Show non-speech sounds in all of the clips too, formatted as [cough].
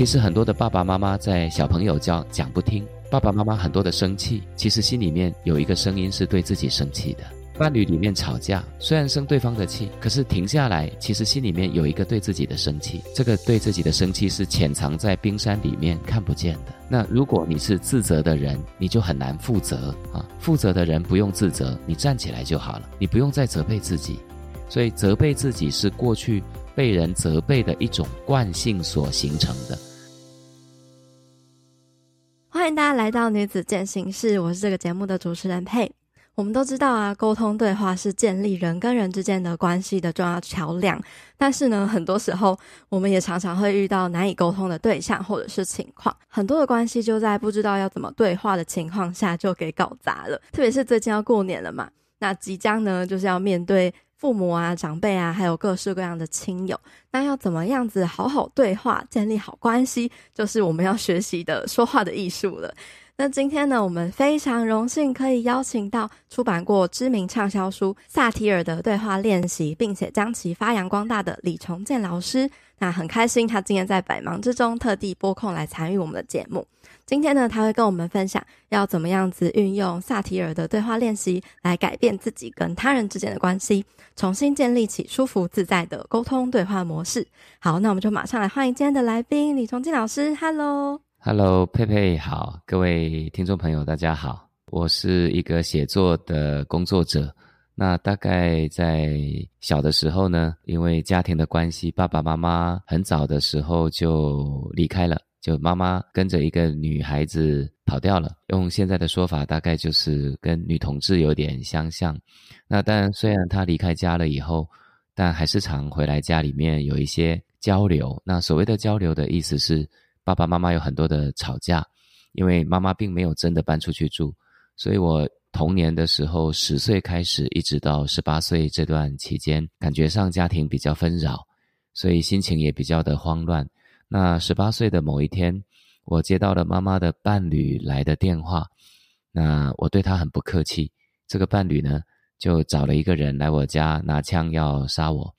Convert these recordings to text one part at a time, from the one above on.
其实很多的爸爸妈妈在小朋友教讲不听，爸爸妈妈很多的生气，其实心里面有一个声音是对自己生气的。伴侣里面吵架，虽然生对方的气，可是停下来，其实心里面有一个对自己的生气。这个对自己的生气是潜藏在冰山里面看不见的。那如果你是自责的人，你就很难负责啊。负责的人不用自责，你站起来就好了，你不用再责备自己。所以责备自己是过去被人责备的一种惯性所形成的。欢迎大家来到女子健行室，我是这个节目的主持人佩。我们都知道啊，沟通对话是建立人跟人之间的关系的重要桥梁。但是呢，很多时候我们也常常会遇到难以沟通的对象或者是情况，很多的关系就在不知道要怎么对话的情况下就给搞砸了。特别是最近要过年了嘛，那即将呢就是要面对父母啊、长辈啊，还有各式各样的亲友，那要怎么样子好好对话，建立好关系，就是我们要学习的说话的艺术了。那今天呢，我们非常荣幸可以邀请到出版过知名畅销书《萨提尔的对话练习》，并且将其发扬光大的李崇建老师。那很开心，他今天在百忙之中特地拨空来参与我们的节目。今天呢，他会跟我们分享要怎么样子运用萨提尔的对话练习来改变自己跟他人之间的关系，重新建立起舒服自在的沟通对话模式。好，那我们就马上来欢迎今天的来宾李崇建老师。Hello。Hello，佩佩好，各位听众朋友，大家好。我是一个写作的工作者。那大概在小的时候呢，因为家庭的关系，爸爸妈妈很早的时候就离开了，就妈妈跟着一个女孩子跑掉了。用现在的说法，大概就是跟女同志有点相像。那但虽然她离开家了以后，但还是常回来家里面有一些交流。那所谓的交流的意思是，爸爸妈妈有很多的吵架，因为妈妈并没有真的搬出去住，所以我童年的时候，十岁开始一直到十八岁这段期间，感觉上家庭比较纷扰，所以心情也比较的慌乱。那十八岁的某一天，我接到了妈妈的伴侣来的电话，那我对他很不客气，这个伴侣呢，就找了一个人来我家拿枪要杀我。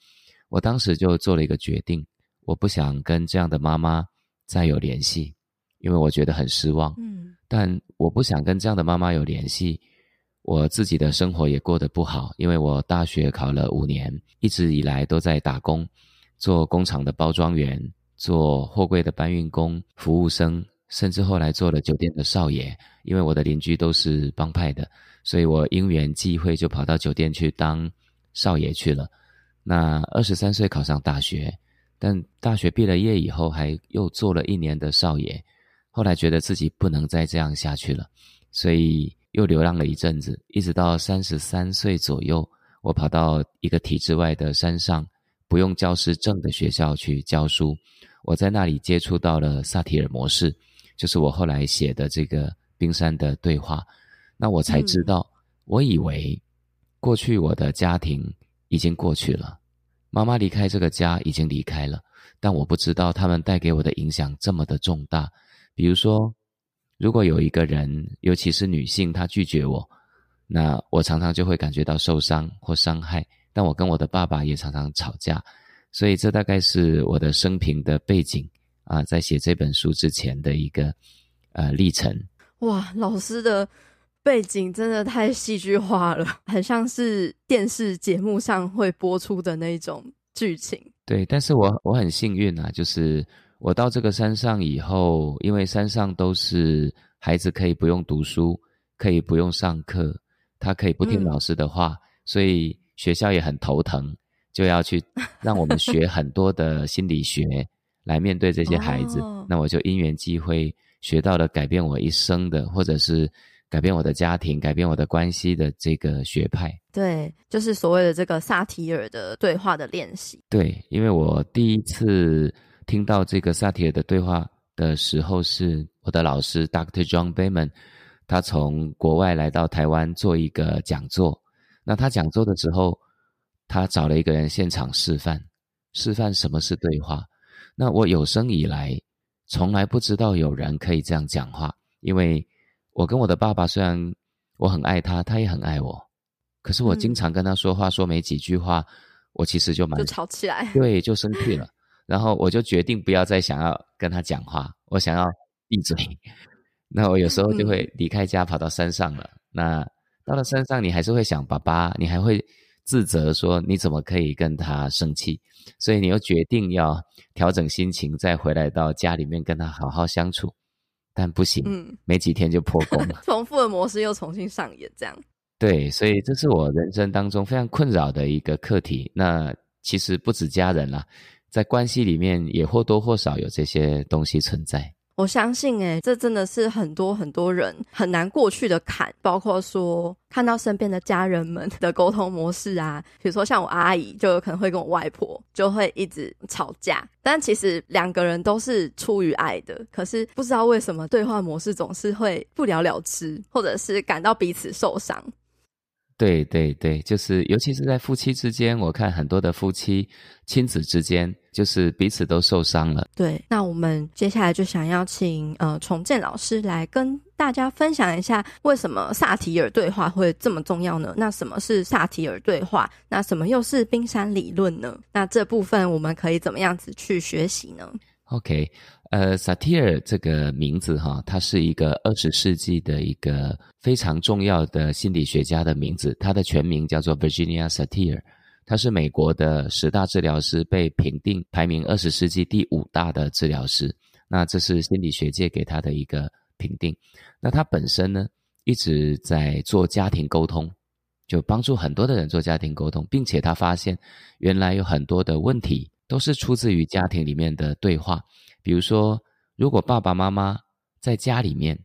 我当时就做了一个决定，我不想跟这样的妈妈。再有联系，因为我觉得很失望。嗯，但我不想跟这样的妈妈有联系。我自己的生活也过得不好，因为我大学考了五年，一直以来都在打工，做工厂的包装员，做货柜的搬运工、服务生，甚至后来做了酒店的少爷。因为我的邻居都是帮派的，所以我因缘际会就跑到酒店去当少爷去了。那二十三岁考上大学。但大学毕了业以后，还又做了一年的少爷，后来觉得自己不能再这样下去了，所以又流浪了一阵子，一直到三十三岁左右，我跑到一个体制外的山上，不用教师证的学校去教书。我在那里接触到了萨提尔模式，就是我后来写的这个冰山的对话。那我才知道，嗯、我以为过去我的家庭已经过去了。妈妈离开这个家已经离开了，但我不知道他们带给我的影响这么的重大。比如说，如果有一个人，尤其是女性，她拒绝我，那我常常就会感觉到受伤或伤害。但我跟我的爸爸也常常吵架，所以这大概是我的生平的背景啊，在写这本书之前的一个呃历程。哇，老师的。背景真的太戏剧化了，很像是电视节目上会播出的那种剧情。对，但是我我很幸运啊，就是我到这个山上以后，因为山上都是孩子可以不用读书，可以不用上课，他可以不听老师的话，嗯、所以学校也很头疼，就要去让我们学很多的心理学来面对这些孩子。哦、那我就因缘际会学到了改变我一生的，或者是。改变我的家庭，改变我的关系的这个学派，对，就是所谓的这个萨提尔的对话的练习。对，因为我第一次听到这个萨提尔的对话的时候，是我的老师 Dr. John Bayman，他从国外来到台湾做一个讲座。那他讲座的时候，他找了一个人现场示范，示范什么是对话。那我有生以来从来不知道有人可以这样讲话，因为。我跟我的爸爸虽然我很爱他，他也很爱我，可是我经常跟他说话，嗯、说没几句话，我其实就蛮就吵起来，对，就生气了。然后我就决定不要再想要跟他讲话，我想要闭嘴。那我有时候就会离开家跑到山上了。嗯、那到了山上，你还是会想爸爸，你还会自责说你怎么可以跟他生气？所以你又决定要调整心情，再回来到家里面跟他好好相处。但不行，嗯，没几天就破功了，[laughs] 重复的模式又重新上演，这样。[laughs] 对，所以这是我人生当中非常困扰的一个课题。那其实不止家人啦，在关系里面也或多或少有这些东西存在。我相信、欸，诶这真的是很多很多人很难过去的坎，包括说看到身边的家人们的沟通模式啊，比如说像我阿姨，就有可能会跟我外婆就会一直吵架，但其实两个人都是出于爱的，可是不知道为什么对话模式总是会不了了之，或者是感到彼此受伤。对对对，就是尤其是在夫妻之间，我看很多的夫妻、亲子之间，就是彼此都受伤了。对，那我们接下来就想要请呃重建老师来跟大家分享一下，为什么萨提尔对话会这么重要呢？那什么是萨提尔对话？那什么又是冰山理论呢？那这部分我们可以怎么样子去学习呢？OK。呃，萨提尔这个名字哈，他是一个二十世纪的一个非常重要的心理学家的名字。他的全名叫做 Virginia Satir，他是美国的十大治疗师，被评定排名二十世纪第五大的治疗师。那这是心理学界给他的一个评定。那他本身呢，一直在做家庭沟通，就帮助很多的人做家庭沟通，并且他发现原来有很多的问题都是出自于家庭里面的对话。比如说，如果爸爸妈妈在家里面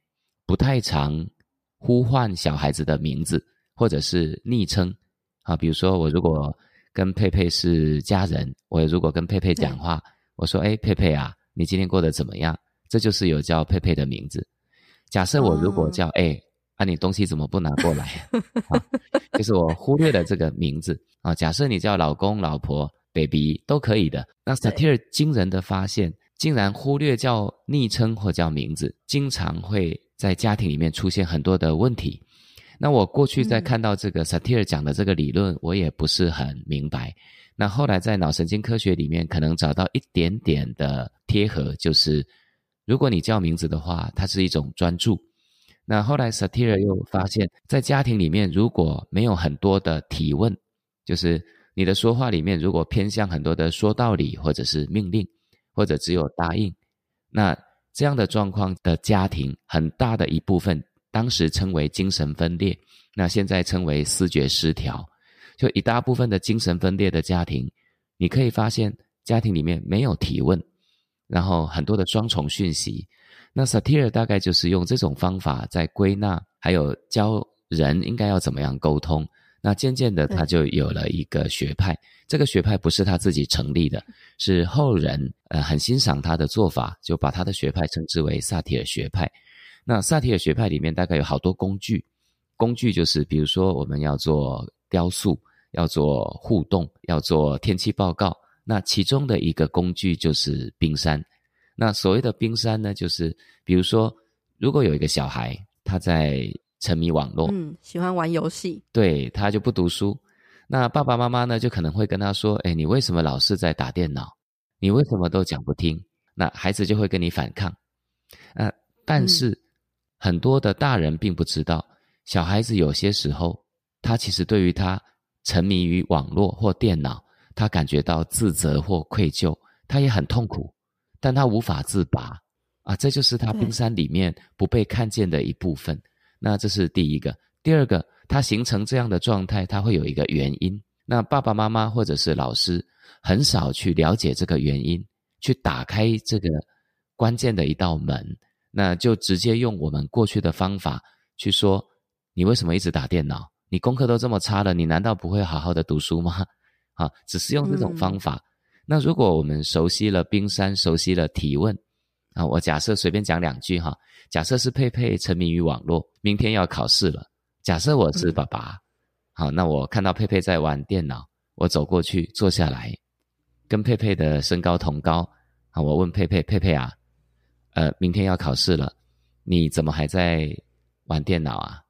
不太常呼唤小孩子的名字，或者是昵称啊，比如说我如果跟佩佩是家人，我如果跟佩佩讲话，我说：“哎，佩佩啊，你今天过得怎么样？”这就是有叫佩佩的名字。假设我如果叫：“哎，啊，你东西怎么不拿过来？”啊，就是我忽略了这个名字啊。假设你叫老公、老婆、baby 都可以的。那萨提尔惊人的发现。竟然忽略叫昵称或叫名字，经常会在家庭里面出现很多的问题。那我过去在看到这个萨提尔讲的这个理论，我也不是很明白。那后来在脑神经科学里面，可能找到一点点的贴合，就是如果你叫名字的话，它是一种专注。那后来萨提尔又发现，在家庭里面如果没有很多的提问，就是你的说话里面如果偏向很多的说道理或者是命令。或者只有答应，那这样的状况的家庭，很大的一部分当时称为精神分裂，那现在称为思觉失调。就一大部分的精神分裂的家庭，你可以发现家庭里面没有提问，然后很多的双重讯息。那萨提尔大概就是用这种方法在归纳，还有教人应该要怎么样沟通。那渐渐的，他就有了一个学派。这个学派不是他自己成立的，是后人呃很欣赏他的做法，就把他的学派称之为萨提尔学派。那萨提尔学派里面大概有好多工具，工具就是比如说我们要做雕塑，要做互动，要做天气报告。那其中的一个工具就是冰山。那所谓的冰山呢，就是比如说如果有一个小孩他在。沉迷网络，嗯，喜欢玩游戏，对，他就不读书。那爸爸妈妈呢，就可能会跟他说：“哎，你为什么老是在打电脑？你为什么都讲不听？”那孩子就会跟你反抗。呃，但是、嗯、很多的大人并不知道，小孩子有些时候，他其实对于他沉迷于网络或电脑，他感觉到自责或愧疚，他也很痛苦，但他无法自拔啊，这就是他冰山里面不被看见的一部分。那这是第一个，第二个，他形成这样的状态，他会有一个原因。那爸爸妈妈或者是老师很少去了解这个原因，去打开这个关键的一道门，那就直接用我们过去的方法去说：你为什么一直打电脑？你功课都这么差了，你难道不会好好的读书吗？[laughs] 啊，只是用这种方法。嗯。那如果我们熟悉了冰山，熟悉了提问。啊，我假设随便讲两句哈。假设是佩佩沉迷于网络，明天要考试了。假设我是爸爸，嗯、好，那我看到佩佩在玩电脑，我走过去坐下来，跟佩佩的身高同高。啊，我问佩佩：“佩佩啊，呃，明天要考试了，你怎么还在玩电脑啊？”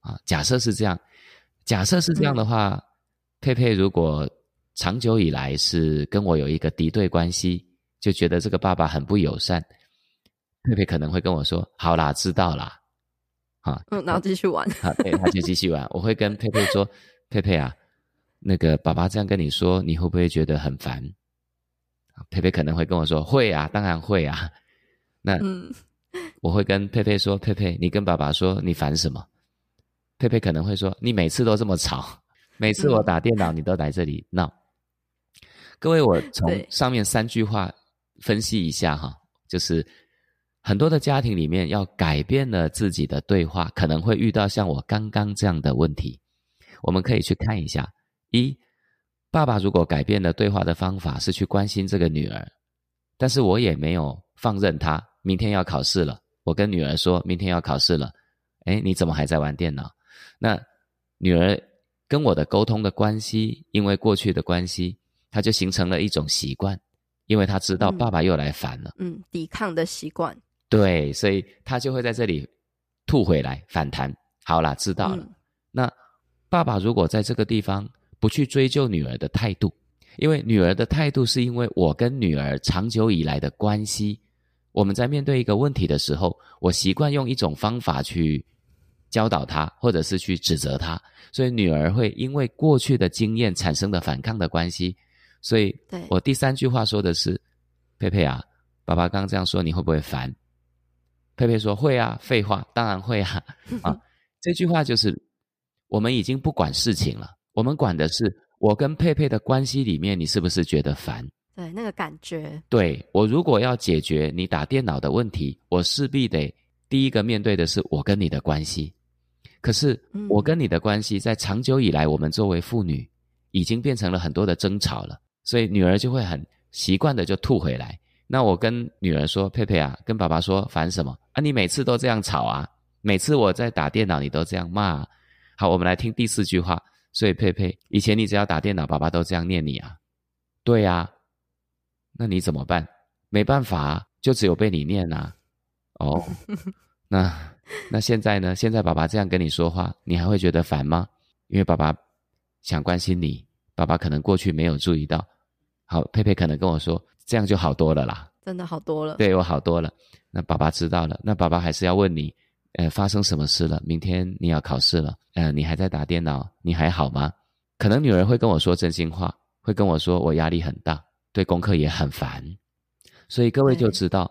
啊，假设是这样，假设是这样的话，嗯、佩佩如果长久以来是跟我有一个敌对关系，就觉得这个爸爸很不友善。佩佩可能会跟我说：“好啦，知道啦。”啊，嗯，然后继续玩。[laughs] 好，对，他就继续玩。我会跟佩佩说：“佩佩啊，那个爸爸这样跟你说，你会不会觉得很烦？”佩佩可能会跟我说：“会啊，当然会啊。”那嗯，我会跟佩佩说：“佩佩，你跟爸爸说你烦什么？”佩佩可能会说：“你每次都这么吵，每次我打电脑，你都来这里闹。”各位，我从上面三句话分析一下哈，就是。很多的家庭里面，要改变了自己的对话，可能会遇到像我刚刚这样的问题。我们可以去看一下：一，爸爸如果改变了对话的方法，是去关心这个女儿，但是我也没有放任他。明天要考试了，我跟女儿说明天要考试了，诶，你怎么还在玩电脑？那女儿跟我的沟通的关系，因为过去的关系，她就形成了一种习惯，因为他知道爸爸又来烦了，嗯，嗯，抵抗的习惯。对，所以他就会在这里吐回来反弹。好啦，知道了。嗯。那爸爸如果在这个地方不去追究女儿的态度，因为女儿的态度是因为我跟女儿长久以来的关系，我们在面对一个问题的时候，我习惯用一种方法去教导她，或者是去指责她，所以女儿会因为过去的经验产生的反抗的关系。所以，我第三句话说的是：佩佩啊，爸爸刚刚这样说，你会不会烦？佩佩说：“会啊，废话，当然会啊！[laughs] 啊，这句话就是我们已经不管事情了，我们管的是我跟佩佩的关系里面，你是不是觉得烦？对，那个感觉。对，我如果要解决你打电脑的问题，我势必得第一个面对的是我跟你的关系。可是我跟你的关系，在长久以来，我们作为父女已经变成了很多的争吵了，所以女儿就会很习惯的就吐回来。”那我跟女儿说：“佩佩啊，跟爸爸说烦什么啊？你每次都这样吵啊！每次我在打电脑，你都这样骂啊。好，我们来听第四句话。所以佩佩，以前你只要打电脑，爸爸都这样念你啊？对呀。那你怎么办？没办法啊，就只有被你念啊。哦，[laughs] 那那现在呢？现在爸爸这样跟你说话，你还会觉得烦吗？因为爸爸想关心你，爸爸可能过去没有注意到。好，佩佩可能跟我说。”这样就好多了啦，真的好多了。对，我好多了。那爸爸知道了，那爸爸还是要问你，呃，发生什么事了？明天你要考试了，呃，你还在打电脑，你还好吗？可能女儿会跟我说真心话，会跟我说我压力很大，对功课也很烦。所以各位就知道，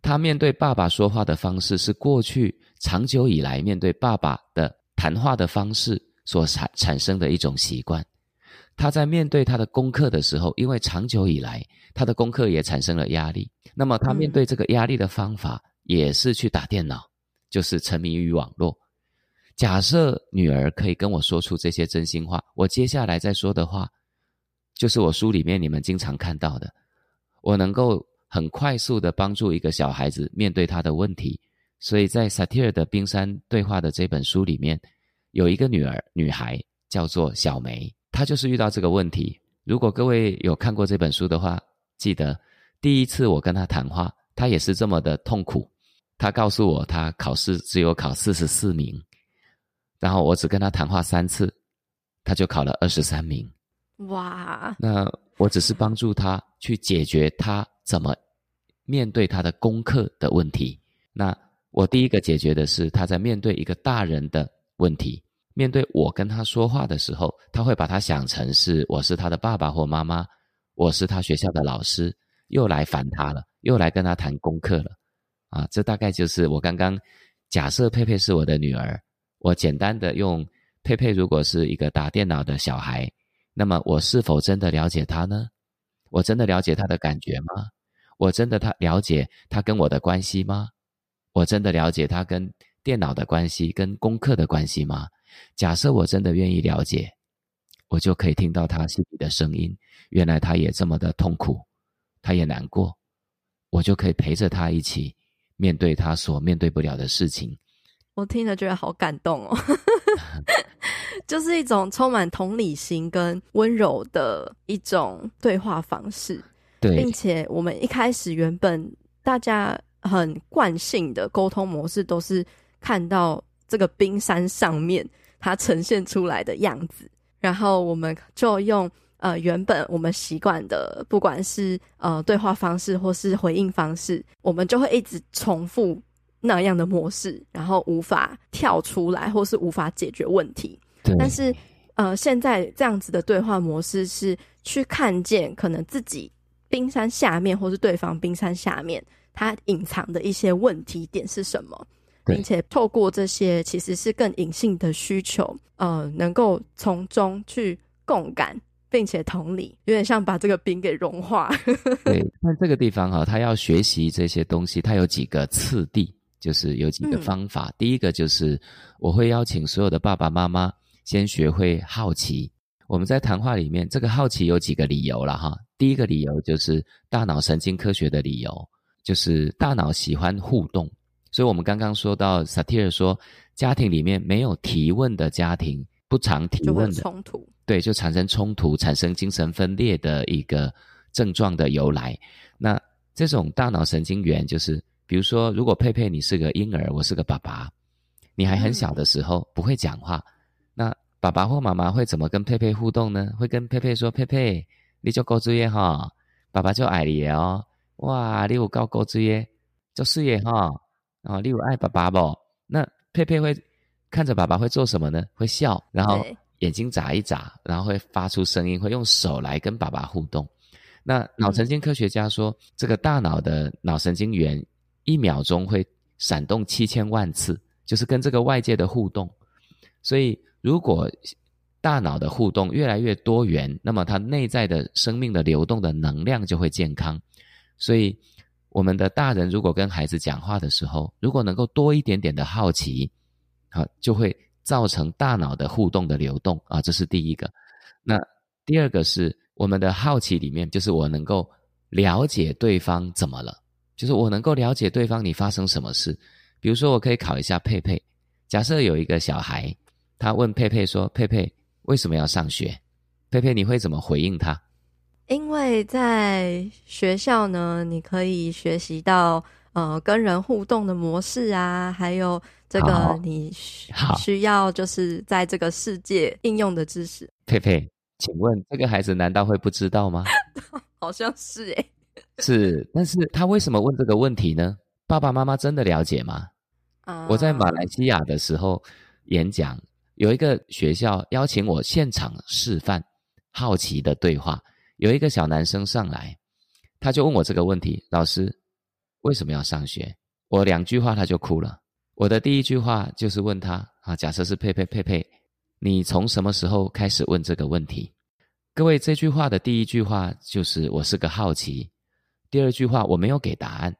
他面对爸爸说话的方式是过去长久以来面对爸爸的谈话的方式所产产生的一种习惯。他在面对他的功课的时候，因为长久以来他的功课也产生了压力，那么他面对这个压力的方法也是去打电脑，就是沉迷于网络。假设女儿可以跟我说出这些真心话，我接下来再说的话，就是我书里面你们经常看到的，我能够很快速的帮助一个小孩子面对他的问题。所以在萨提尔的冰山对话的这本书里面，有一个女儿女孩叫做小梅。他就是遇到这个问题。如果各位有看过这本书的话，记得第一次我跟他谈话，他也是这么的痛苦。他告诉我，他考试只有考四十四名，然后我只跟他谈话三次，他就考了二十三名。哇！那我只是帮助他去解决他怎么面对他的功课的问题。那我第一个解决的是他在面对一个大人的问题。面对我跟他说话的时候，他会把他想成是我是他的爸爸或妈妈，我是他学校的老师，又来烦他了，又来跟他谈功课了，啊，这大概就是我刚刚假设佩佩是我的女儿，我简单的用佩佩如果是一个打电脑的小孩，那么我是否真的了解他呢？我真的了解他的感觉吗？我真的他了解他跟我的关系吗？我真的了解他跟电脑的关系、跟功课的关系吗？假设我真的愿意了解，我就可以听到他心里的声音。原来他也这么的痛苦，他也难过，我就可以陪着他一起面对他所面对不了的事情。我听了觉得好感动哦，[laughs] 就是一种充满同理心跟温柔的一种对话方式。对，并且我们一开始原本大家很惯性的沟通模式都是看到这个冰山上面。它呈现出来的样子，然后我们就用呃原本我们习惯的，不管是呃对话方式或是回应方式，我们就会一直重复那样的模式，然后无法跳出来，或是无法解决问题。但是呃现在这样子的对话模式是去看见可能自己冰山下面，或是对方冰山下面，它隐藏的一些问题点是什么。并且透过这些其实是更隐性的需求，呃，能够从中去共感，并且同理，有点像把这个冰给融化。对，那这个地方哈、哦，他要学习这些东西，他有几个次第，就是有几个方法。嗯、第一个就是我会邀请所有的爸爸妈妈先学会好奇。我们在谈话里面，这个好奇有几个理由了哈。第一个理由就是大脑神经科学的理由，就是大脑喜欢互动。所以，我们刚刚说到，萨提尔说，家庭里面没有提问的家庭，不常提问的冲突，对，就产生冲突，产生精神分裂的一个症状的由来。那这种大脑神经元，就是比如说，如果佩佩你是个婴儿，我是个爸爸，你还很小的时候不会讲话，嗯、那爸爸或妈妈会怎么跟佩佩互动呢？会跟佩佩说：“佩佩，你就高志业哈，爸爸就爱你哦，哇，你有高高志业，就是业哈。”啊，例如爱爸爸不？那佩佩会看着爸爸会做什么呢？会笑，然后眼睛眨一眨，然后会发出声音，会用手来跟爸爸互动。那脑神经科学家说，嗯、这个大脑的脑神经元一秒钟会闪动七千万次，就是跟这个外界的互动。所以，如果大脑的互动越来越多元，那么它内在的生命的流动的能量就会健康。所以。我们的大人如果跟孩子讲话的时候，如果能够多一点点的好奇，好，就会造成大脑的互动的流动啊，这是第一个。那第二个是我们的好奇里面，就是我能够了解对方怎么了，就是我能够了解对方你发生什么事。比如说，我可以考一下佩佩，假设有一个小孩，他问佩佩说：“佩佩为什么要上学？”佩佩你会怎么回应他？因为在学校呢，你可以学习到呃跟人互动的模式啊，还有这个你需要就是在这个世界应用的知识。佩佩，请问这个孩子难道会不知道吗？[laughs] 好像是诶。是，但是他为什么问这个问题呢？爸爸妈妈真的了解吗？啊，我在马来西亚的时候演讲，有一个学校邀请我现场示范好奇的对话。有一个小男生上来，他就问我这个问题：“老师，为什么要上学？”我两句话他就哭了。我的第一句话就是问他：“啊，假设是佩佩，佩佩，你从什么时候开始问这个问题？”各位，这句话的第一句话就是我是个好奇，第二句话我没有给答案。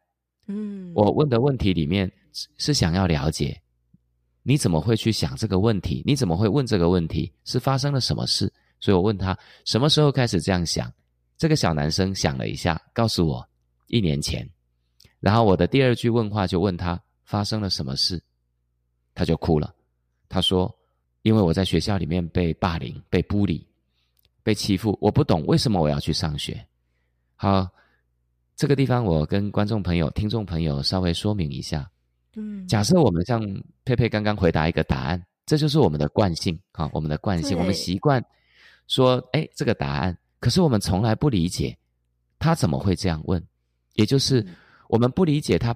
嗯，我问的问题里面是想要了解你怎么会去想这个问题？你怎么会问这个问题？是发生了什么事？所以我问他什么时候开始这样想，这个小男生想了一下，告诉我一年前。然后我的第二句问话就问他发生了什么事，他就哭了。他说：“因为我在学校里面被霸凌、被孤立、被欺负，我不懂为什么我要去上学。”好，这个地方我跟观众朋友、听众朋友稍微说明一下。嗯，假设我们像佩佩刚刚回答一个答案，这就是我们的惯性啊，我们的惯性，我们习惯。说，哎，这个答案，可是我们从来不理解他怎么会这样问，也就是我们不理解他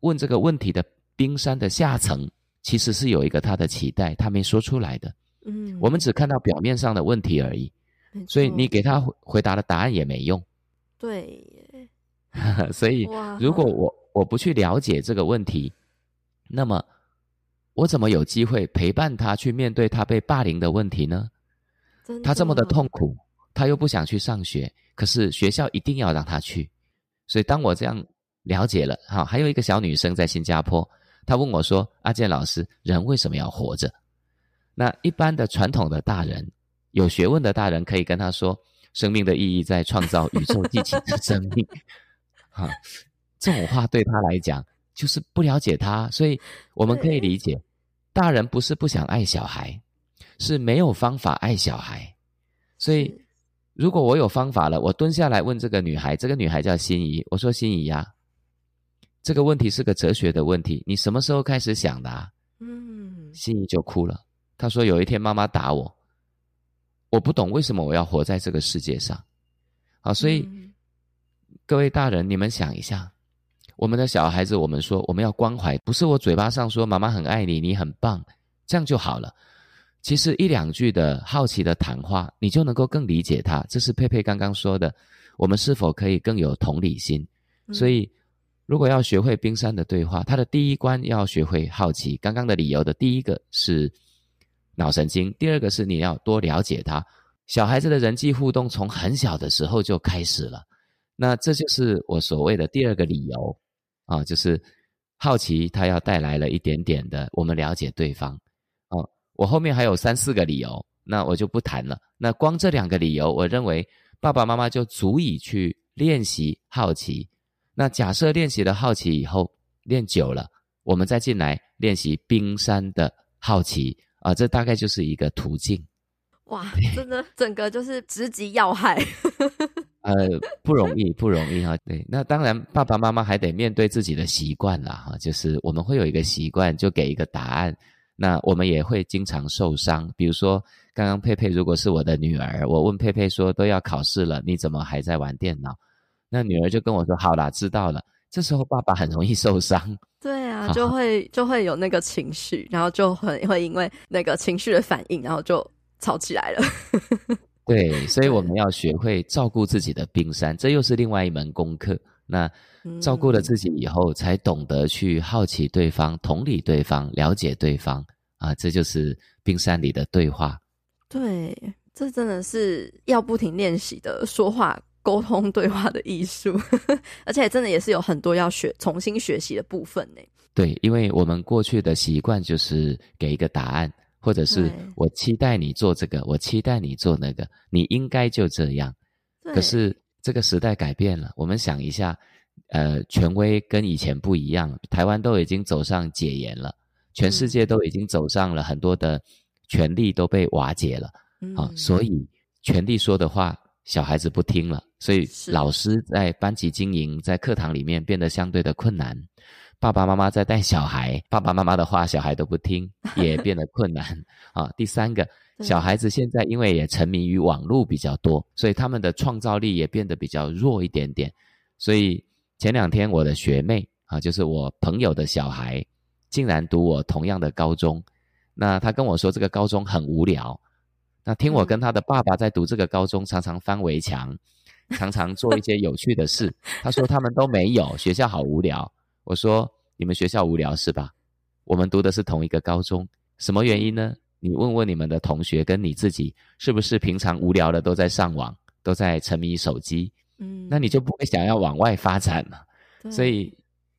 问这个问题的冰山的下层，其实是有一个他的期待，他没说出来的。嗯，我们只看到表面上的问题而已，所以你给他回答的答案也没用。对，[laughs] 所以如果我我不去了解这个问题，那么我怎么有机会陪伴他去面对他被霸凌的问题呢？他这么的痛苦，他又不想去上学，可是学校一定要让他去。所以当我这样了解了，哈，还有一个小女生在新加坡，她问我说：“阿健老师，人为什么要活着？”那一般的传统的大人，有学问的大人可以跟他说：“生命的意义在创造宇宙激情的生命。”哈，这种话对他来讲就是不了解他，所以我们可以理解，大人不是不想爱小孩。是没有方法爱小孩，所以如果我有方法了，我蹲下来问这个女孩，这个女孩叫心仪，我说心仪呀，这个问题是个哲学的问题，你什么时候开始想的啊？嗯，心仪就哭了，她说有一天妈妈打我，我不懂为什么我要活在这个世界上。好，所以、嗯、各位大人，你们想一下，我们的小孩子，我们说我们要关怀，不是我嘴巴上说妈妈很爱你，你很棒，这样就好了。其实一两句的好奇的谈话，你就能够更理解他。这是佩佩刚刚说的，我们是否可以更有同理心？嗯、所以，如果要学会冰山的对话，他的第一关要学会好奇。刚刚的理由的第一个是脑神经，第二个是你要多了解他。小孩子的人际互动从很小的时候就开始了，那这就是我所谓的第二个理由啊，就是好奇，他要带来了一点点的我们了解对方。我后面还有三四个理由，那我就不谈了。那光这两个理由，我认为爸爸妈妈就足以去练习好奇。那假设练习了好奇以后，练久了，我们再进来练习冰山的好奇啊，这大概就是一个途径。哇，真的，整个就是直击要害。[laughs] 呃，不容易，不容易哈。对，那当然，爸爸妈妈还得面对自己的习惯啦哈，就是我们会有一个习惯，就给一个答案。那我们也会经常受伤，比如说刚刚佩佩如果是我的女儿，我问佩佩说都要考试了，你怎么还在玩电脑？那女儿就跟我说好啦，知道了。这时候爸爸很容易受伤，对啊，[laughs] 就会就会有那个情绪，然后就很会因为那个情绪的反应，然后就吵起来了。[laughs] 对，所以我们要学会照顾自己的冰山，这又是另外一门功课。那照顾了自己以后，才懂得去好奇对方、同理对方、了解对方啊，这就是冰山里的对话。对，这真的是要不停练习的说话、沟通、对话的艺术，[laughs] 而且真的也是有很多要学、重新学习的部分呢。对，因为我们过去的习惯就是给一个答案，或者是我期待你做这个，我期待你做那个，你应该就这样。可是。这个时代改变了，我们想一下，呃，权威跟以前不一样，台湾都已经走上解严了，全世界都已经走上了很多的权力都被瓦解了，嗯，啊，所以权力说的话，小孩子不听了，所以老师在班级经营，在课堂里面变得相对的困难，爸爸妈妈在带小孩，爸爸妈妈的话小孩都不听，也变得困难，[laughs] 啊，第三个。小孩子现在因为也沉迷于网络比较多，所以他们的创造力也变得比较弱一点点。所以前两天我的学妹啊，就是我朋友的小孩，竟然读我同样的高中。那他跟我说这个高中很无聊。那听我跟他的爸爸在读这个高中，常常翻围墙，常常做一些有趣的事。他说他们都没有，学校好无聊。我说你们学校无聊是吧？我们读的是同一个高中，什么原因呢？你问问你们的同学跟你自己，是不是平常无聊的都在上网，都在沉迷手机？嗯，那你就不会想要往外发展了。所以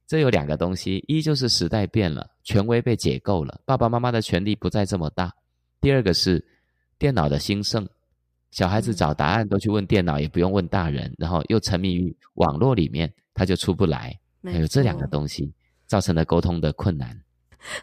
这有两个东西：一就是时代变了，权威被解构了，爸爸妈妈的权力不再这么大；第二个是电脑的兴盛，小孩子找答案都去问电脑，也不用问大人，然后又沉迷于网络里面，他就出不来。还有这两个东西造成了沟通的困难。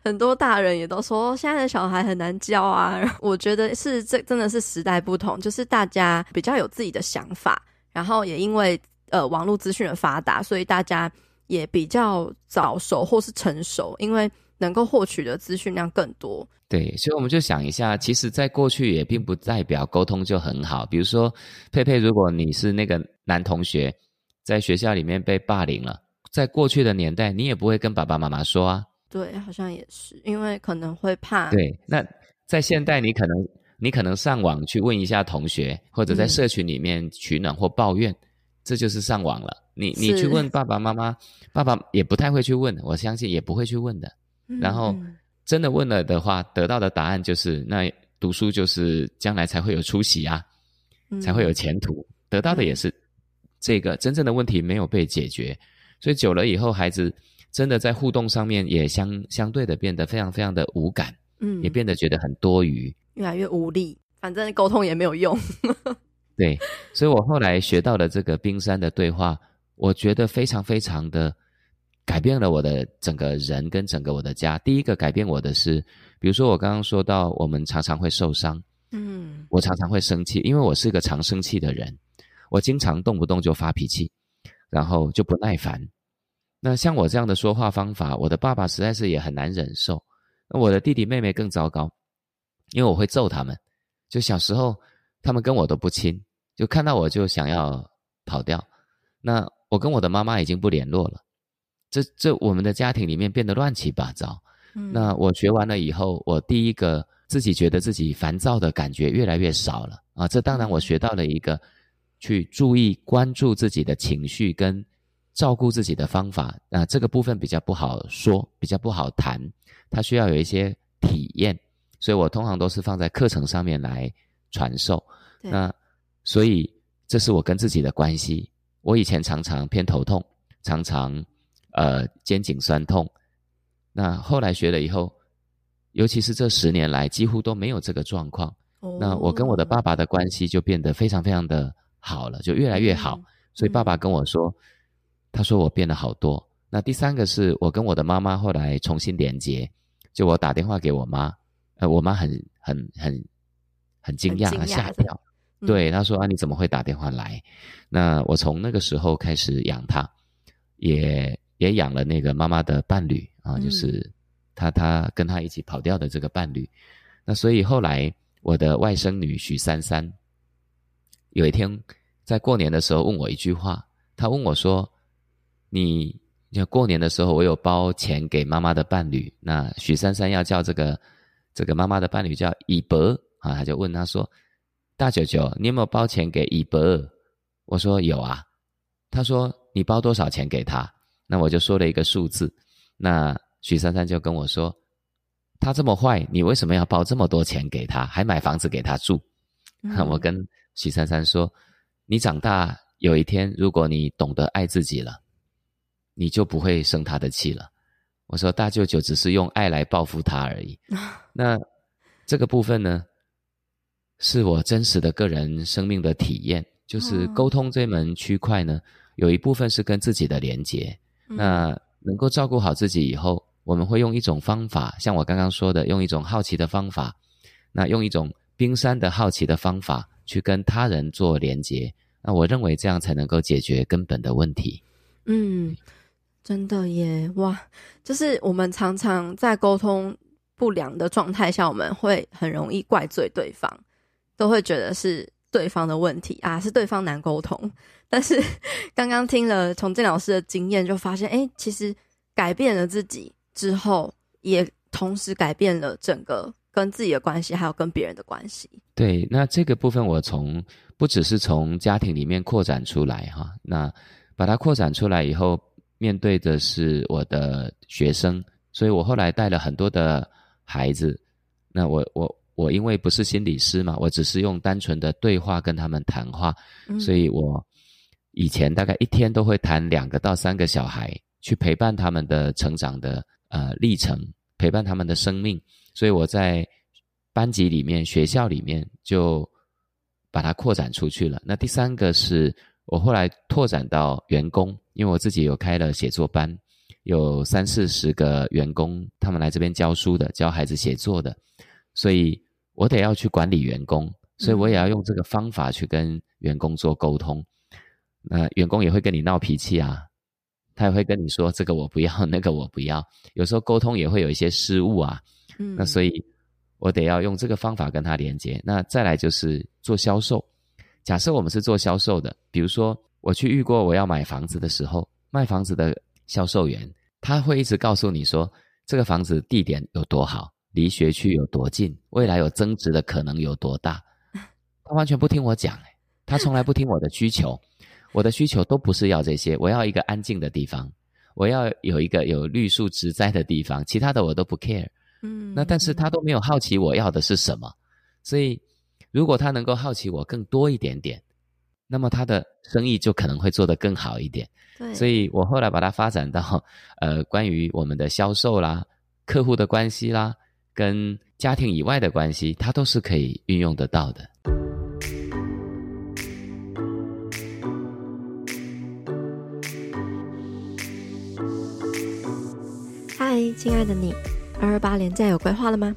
很多大人也都说，现在的小孩很难教啊。[laughs] 我觉得是这真的是时代不同，就是大家比较有自己的想法，然后也因为呃网络资讯的发达，所以大家也比较早熟或是成熟，因为能够获取的资讯量更多。对，所以我们就想一下，其实，在过去也并不代表沟通就很好。比如说，佩佩，如果你是那个男同学，在学校里面被霸凌了，在过去的年代，你也不会跟爸爸妈妈说啊。对，好像也是，因为可能会怕。对，那在现代，你可能你可能上网去问一下同学，或者在社群里面取暖或抱怨，嗯、这就是上网了。你你去问爸爸妈妈，爸爸也不太会去问，我相信也不会去问的。嗯、然后真的问了的话，得到的答案就是，那读书就是将来才会有出息啊，嗯、才会有前途。得到的也是这个，真正的问题没有被解决，所以久了以后，孩子。真的在互动上面也相相对的变得非常非常的无感，嗯，也变得觉得很多余，越来越无力，反正沟通也没有用。[laughs] 对，所以我后来学到了这个冰山的对话，我觉得非常非常的改变了我的整个人跟整个我的家。第一个改变我的是，比如说我刚刚说到，我们常常会受伤，嗯，我常常会生气，因为我是个常生气的人，我经常动不动就发脾气，然后就不耐烦。那像我这样的说话方法，我的爸爸实在是也很难忍受。那我的弟弟妹妹更糟糕，因为我会揍他们。就小时候，他们跟我都不亲，就看到我就想要跑掉。那我跟我的妈妈已经不联络了，这这我们的家庭里面变得乱七八糟。嗯，那我学完了以后，我第一个自己觉得自己烦躁的感觉越来越少了啊。这当然我学到了一个去注意关注自己的情绪跟照顾自己的方法。那这个部分比较不好说，比较不好谈，它需要有一些体验，所以我通常都是放在课程上面来传授。那所以这是我跟自己的关系。我以前常常偏头痛，常常呃肩颈酸痛。那后来学了以后，尤其是这十年来，几乎都没有这个状况。Oh. 那我跟我的爸爸的关系就变得非常非常的好了，就越来越好。Mm. 所以爸爸跟我说，他说我变了好多。那第三个是我跟我的妈妈后来重新连接，就我打电话给我妈，呃，我妈很很很很惊讶，她吓一跳。对，她说啊，你怎么会打电话来？那我从那个时候开始养他，也也养了那个妈妈的伴侣啊，就是他他跟他一起跑掉的这个伴侣。那所以后来我的外甥女许珊珊，有一天在过年的时候问我一句话，她问我说：“你就过年的时候我有包钱给妈妈的伴侣，那许珊珊要叫这个这个妈妈的伴侣叫以伯啊，他就问他说。”大舅舅，你有没有包钱给以伯？我说有啊。他说你包多少钱给他？那我就说了一个数字。那许珊珊就跟我说，他这么坏，你为什么要包这么多钱给他，还买房子给他住？嗯、[laughs] 我跟许珊珊说，你长大有一天，如果你懂得爱自己了，你就不会生他的气了。我说大舅舅只是用爱来报复他而已。[laughs] 那这个部分呢？是我真实的个人生命的体验，就是沟通这门区块呢，有一部分是跟自己的连接。那能够照顾好自己以后，我们会用一种方法，像我刚刚说的，用一种好奇的方法，那用一种冰山的好奇的方法去跟他人做连接。那我认为这样才能够解决根本的问题。嗯，真的耶，哇，就是我们常常在沟通不良的状态下，我们会很容易怪罪对方。都会觉得是对方的问题啊，是对方难沟通。但是刚刚听了从建老师的经验，就发现，哎，其实改变了自己之后，也同时改变了整个跟自己的关系，还有跟别人的关系。对，那这个部分我从不只是从家庭里面扩展出来哈，那把它扩展出来以后，面对的是我的学生，所以我后来带了很多的孩子，那我我。我因为不是心理师嘛，我只是用单纯的对话跟他们谈话，嗯、所以我以前大概一天都会谈两个到三个小孩，去陪伴他们的成长的呃历程，陪伴他们的生命。所以我在班级里面、学校里面就把它扩展出去了。那第三个是我后来拓展到员工，因为我自己有开了写作班，有三四十个员工，他们来这边教书的，教孩子写作的，所以。我得要去管理员工，所以我也要用这个方法去跟员工做沟通。那员工也会跟你闹脾气啊，他也会跟你说这个我不要，[laughs] 那个我不要。有时候沟通也会有一些失误啊。嗯，那所以我得要用这个方法跟他连接。那再来就是做销售。假设我们是做销售的，比如说我去遇过我要买房子的时候，卖房子的销售员他会一直告诉你说这个房子地点有多好。离学区有多近？未来有增值的可能有多大？[laughs] 他完全不听我讲，哎，他从来不听我的需求。我的需求都不是要这些，我要一个安静的地方，我要有一个有绿树植栽的地方，其他的我都不 care。嗯，那但是他都没有好奇我要的是什么，所以如果他能够好奇我更多一点点，那么他的生意就可能会做得更好一点。对，所以我后来把它发展到 [laughs] 呃，关于我们的销售啦、客户的关系啦。跟家庭以外的关系，它都是可以运用得到的。嗨，亲爱的你，二二八连假有规划了吗？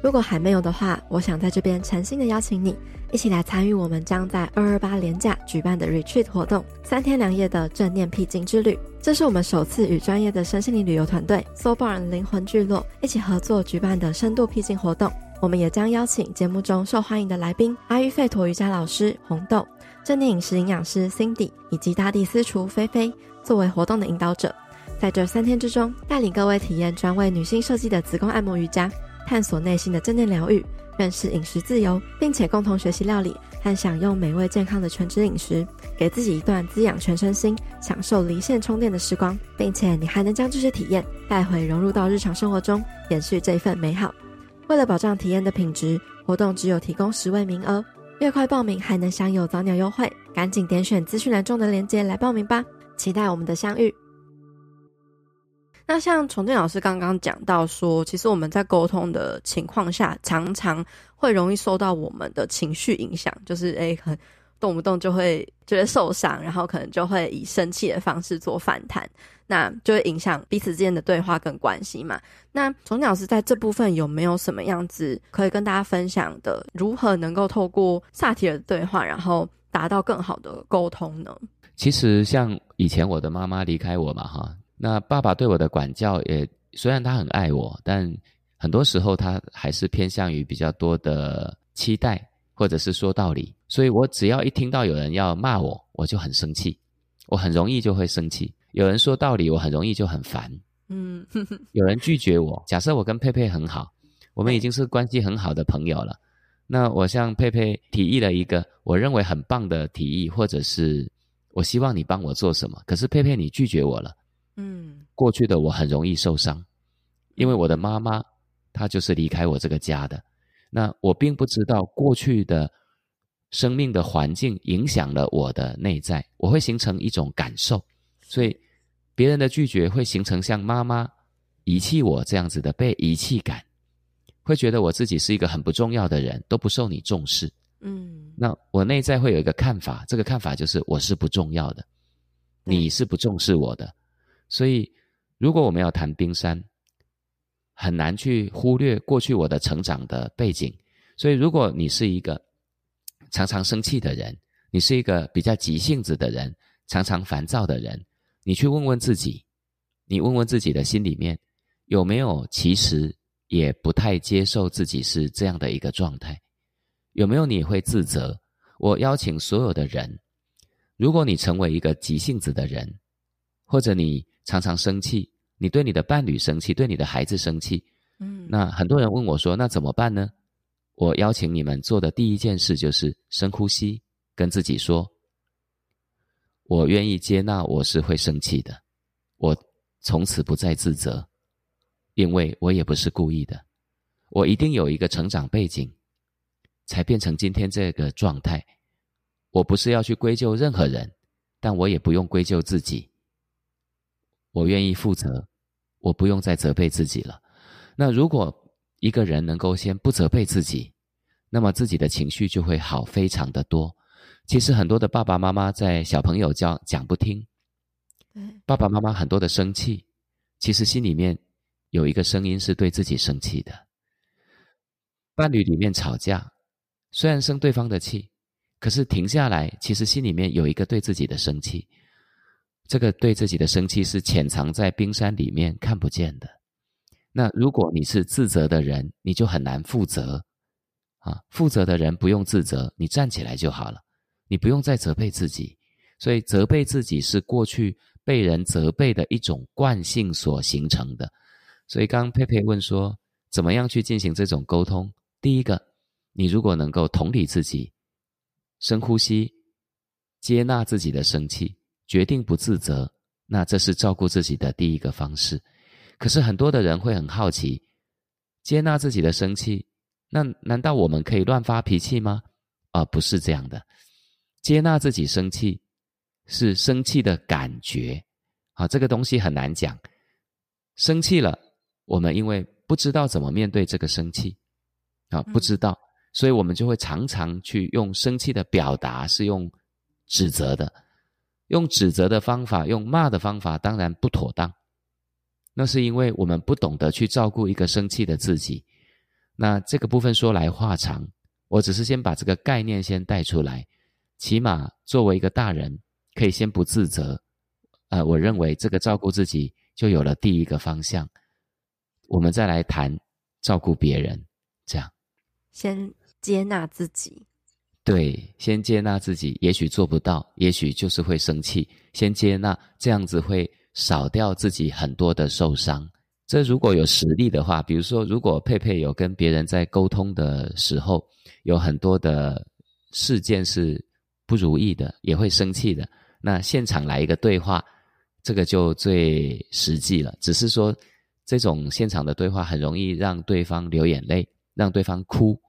如果还没有的话，我想在这边诚心的邀请你，一起来参与我们将在二二八连假举办的 Retreat 活动，三天两夜的正念僻静之旅。这是我们首次与专业的身心灵旅游团队 Soul Barn 灵魂聚落一起合作举办的深度僻静活动。我们也将邀请节目中受欢迎的来宾阿育吠陀瑜伽老师红豆、正念饮食营养师 Cindy 以及大地私厨菲菲作为活动的引导者，在这三天之中，带领各位体验专为女性设计的子宫按摩瑜伽，探索内心的正念疗愈，认识饮食自由，并且共同学习料理和享用美味健康的全脂饮食，给自己一段滋养全身心、享受离线充电的时光，并且你还能将这些体验带回融入到日常生活中，延续这一份美好。为了保障体验的品质，活动只有提供十位名额，越快报名还能享有早鸟优惠，赶紧点选资讯栏中的链接来报名吧！期待我们的相遇。那像崇建老师刚刚讲到说，其实我们在沟通的情况下，常常会容易受到我们的情绪影响，就是诶，很动不动就会觉得受伤，然后可能就会以生气的方式做反弹，那就会影响彼此之间的对话跟关系嘛。那崇建老师在这部分有没有什么样子可以跟大家分享的？如何能够透过萨提尔的对话，然后达到更好的沟通呢？其实像以前我的妈妈离开我嘛，哈。那爸爸对我的管教也，虽然他很爱我，但很多时候他还是偏向于比较多的期待，或者是说道理。所以我只要一听到有人要骂我，我就很生气，我很容易就会生气。有人说道理，我很容易就很烦。嗯，有人拒绝我，假设我跟佩佩很好，我们已经是关系很好的朋友了。那我向佩佩提议了一个我认为很棒的提议，或者是我希望你帮我做什么，可是佩佩你拒绝我了。嗯，过去的我很容易受伤，因为我的妈妈她就是离开我这个家的。那我并不知道过去的生命的环境影响了我的内在，我会形成一种感受，所以别人的拒绝会形成像妈妈遗弃我这样子的被遗弃感，会觉得我自己是一个很不重要的人，都不受你重视。嗯，那我内在会有一个看法，这个看法就是我是不重要的，你是不重视我的。所以，如果我们要谈冰山，很难去忽略过去我的成长的背景。所以，如果你是一个常常生气的人，你是一个比较急性子的人，常常烦躁的人，你去问问自己，你问问自己的心里面，有没有其实也不太接受自己是这样的一个状态？有没有你会自责？我邀请所有的人，如果你成为一个急性子的人，或者你。常常生气，你对你的伴侣生气，对你的孩子生气，嗯，那很多人问我说：“那怎么办呢？”我邀请你们做的第一件事就是深呼吸，跟自己说：“我愿意接纳我是会生气的，我从此不再自责，因为我也不是故意的，我一定有一个成长背景，才变成今天这个状态。我不是要去归咎任何人，但我也不用归咎自己。”我愿意负责，我不用再责备自己了。那如果一个人能够先不责备自己，那么自己的情绪就会好非常的多。其实很多的爸爸妈妈在小朋友教讲不听，爸爸妈妈很多的生气，其实心里面有一个声音是对自己生气的。伴侣里面吵架，虽然生对方的气，可是停下来，其实心里面有一个对自己的生气。这个对自己的生气是潜藏在冰山里面看不见的。那如果你是自责的人，你就很难负责。啊，负责的人不用自责，你站起来就好了，你不用再责备自己。所以责备自己是过去被人责备的一种惯性所形成的。所以刚佩佩问说，怎么样去进行这种沟通？第一个，你如果能够同理自己，深呼吸，接纳自己的生气。决定不自责，那这是照顾自己的第一个方式。可是很多的人会很好奇，接纳自己的生气，那难道我们可以乱发脾气吗？啊，不是这样的。接纳自己生气，是生气的感觉。啊，这个东西很难讲。生气了，我们因为不知道怎么面对这个生气，啊，不知道，所以我们就会常常去用生气的表达，是用指责的。用指责的方法，用骂的方法，当然不妥当。那是因为我们不懂得去照顾一个生气的自己。那这个部分说来话长，我只是先把这个概念先带出来。起码作为一个大人，可以先不自责。呃，我认为这个照顾自己就有了第一个方向。我们再来谈照顾别人，这样。先接纳自己。对，先接纳自己，也许做不到，也许就是会生气。先接纳，这样子会少掉自己很多的受伤。这如果有实力的话，比如说，如果佩佩有跟别人在沟通的时候，有很多的事件是不如意的，也会生气的，那现场来一个对话，这个就最实际了。只是说，这种现场的对话很容易让对方流眼泪，让对方哭，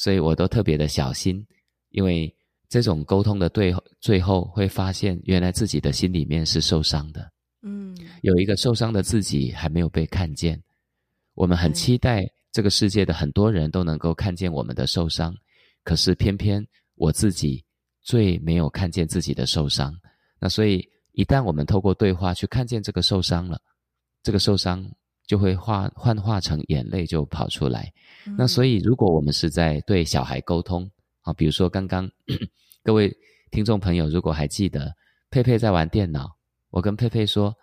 所以我都特别的小心，因为这种沟通的对最后会发现，原来自己的心里面是受伤的，嗯，有一个受伤的自己还没有被看见。我们很期待这个世界的很多人都能够看见我们的受伤，可是偏偏我自己最没有看见自己的受伤。那所以一旦我们透过对话去看见这个受伤了，这个受伤。就会化幻化成眼泪就跑出来。嗯、那所以，如果我们是在对小孩沟通啊，比如说刚刚 [coughs] 各位听众朋友，如果还记得佩佩在玩电脑，我跟佩佩说：“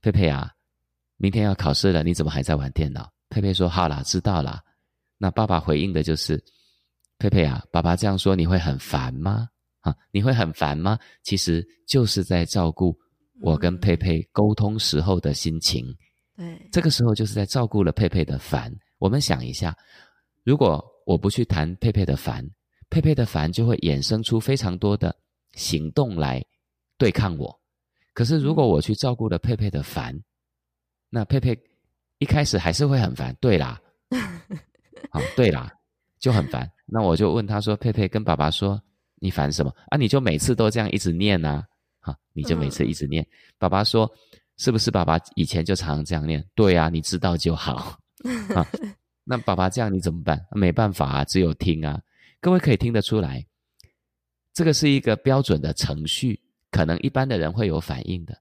佩佩啊，明天要考试了，你怎么还在玩电脑？”佩佩说：“好啦，知道啦。”那爸爸回应的就是：“佩佩啊，爸爸这样说你会很烦吗？啊，你会很烦吗？其实就是在照顾我跟佩佩沟通时候的心情。嗯”对，这个时候就是在照顾了佩佩的烦。我们想一下，如果我不去谈佩佩的烦，佩佩的烦就会衍生出非常多的行动来对抗我。可是如果我去照顾了佩佩的烦，那佩佩一开始还是会很烦。对啦，[laughs] 好，对啦，就很烦。那我就问他说：“佩佩跟爸爸说，你烦什么啊？你就每次都这样一直念啊？好，你就每次一直念。嗯、爸爸说。”是不是爸爸以前就常常这样念？对啊，你知道就好啊。那爸爸这样你怎么办？没办法啊，只有听啊。各位可以听得出来，这个是一个标准的程序，可能一般的人会有反应的。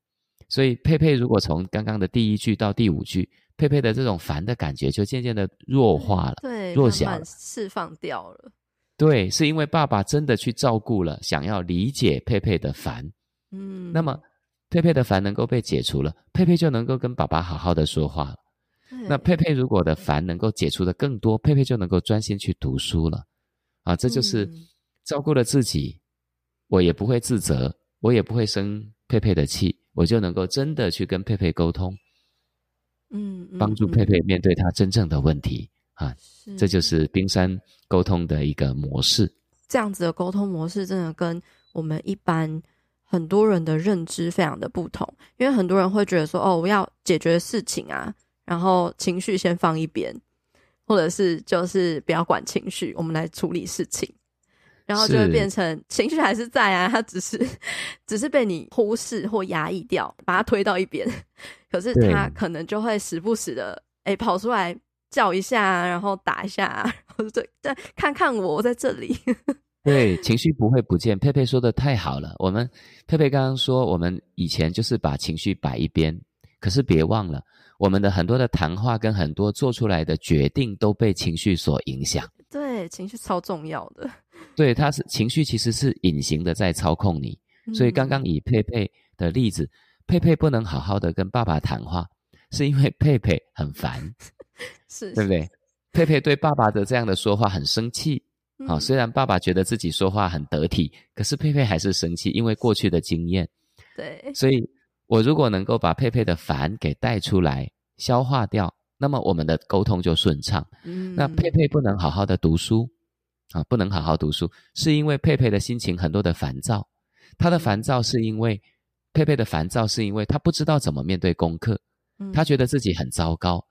所以佩佩如果从刚刚的第一句到第五句，佩佩的这种烦的感觉就渐渐的弱化了，对，弱小了，慢慢释放掉了。对，是因为爸爸真的去照顾了，想要理解佩佩的烦。嗯，那么。佩佩的烦能够被解除了，佩佩就能够跟爸爸好好的说话了。那佩佩如果的烦能够解除的更多，佩佩就能够专心去读书了。啊，这就是照顾了自己，我也不会自责，我也不会生佩佩的气，我就能够真的去跟佩佩沟通，嗯，帮助佩佩面对他真正的问题。啊，这就是冰山沟通的一个模式。这样子的沟通模式真的跟我们一般。很多人的认知非常的不同，因为很多人会觉得说，哦，我要解决事情啊，然后情绪先放一边，或者是就是不要管情绪，我们来处理事情，然后就会变成情绪还是在啊，它只是只是被你忽视或压抑掉，把它推到一边，可是他可能就会时不时的哎跑出来叫一下，然后打一下，然后再再看看我，我在这里。[laughs] 对，情绪不会不见。佩佩说的太好了。我们佩佩刚刚说，我们以前就是把情绪摆一边，可是别忘了，我们的很多的谈话跟很多做出来的决定都被情绪所影响。对，情绪超重要的。[laughs] 对，他是情绪其实是隐形的在操控你。所以刚刚以佩佩的例子，嗯、佩佩不能好好的跟爸爸谈话，是因为佩佩很烦，是，是，对不对？佩佩对爸爸的这样的说话很生气。好，虽然爸爸觉得自己说话很得体，可是佩佩还是生气，因为过去的经验。对，所以我如果能够把佩佩的烦给带出来，消化掉，那么我们的沟通就顺畅。嗯，那佩佩不能好好的读书，啊，不能好好读书，是因为佩佩的心情很多的烦躁。他的烦躁是因为佩佩的烦躁是因为他不知道怎么面对功课，他觉得自己很糟糕，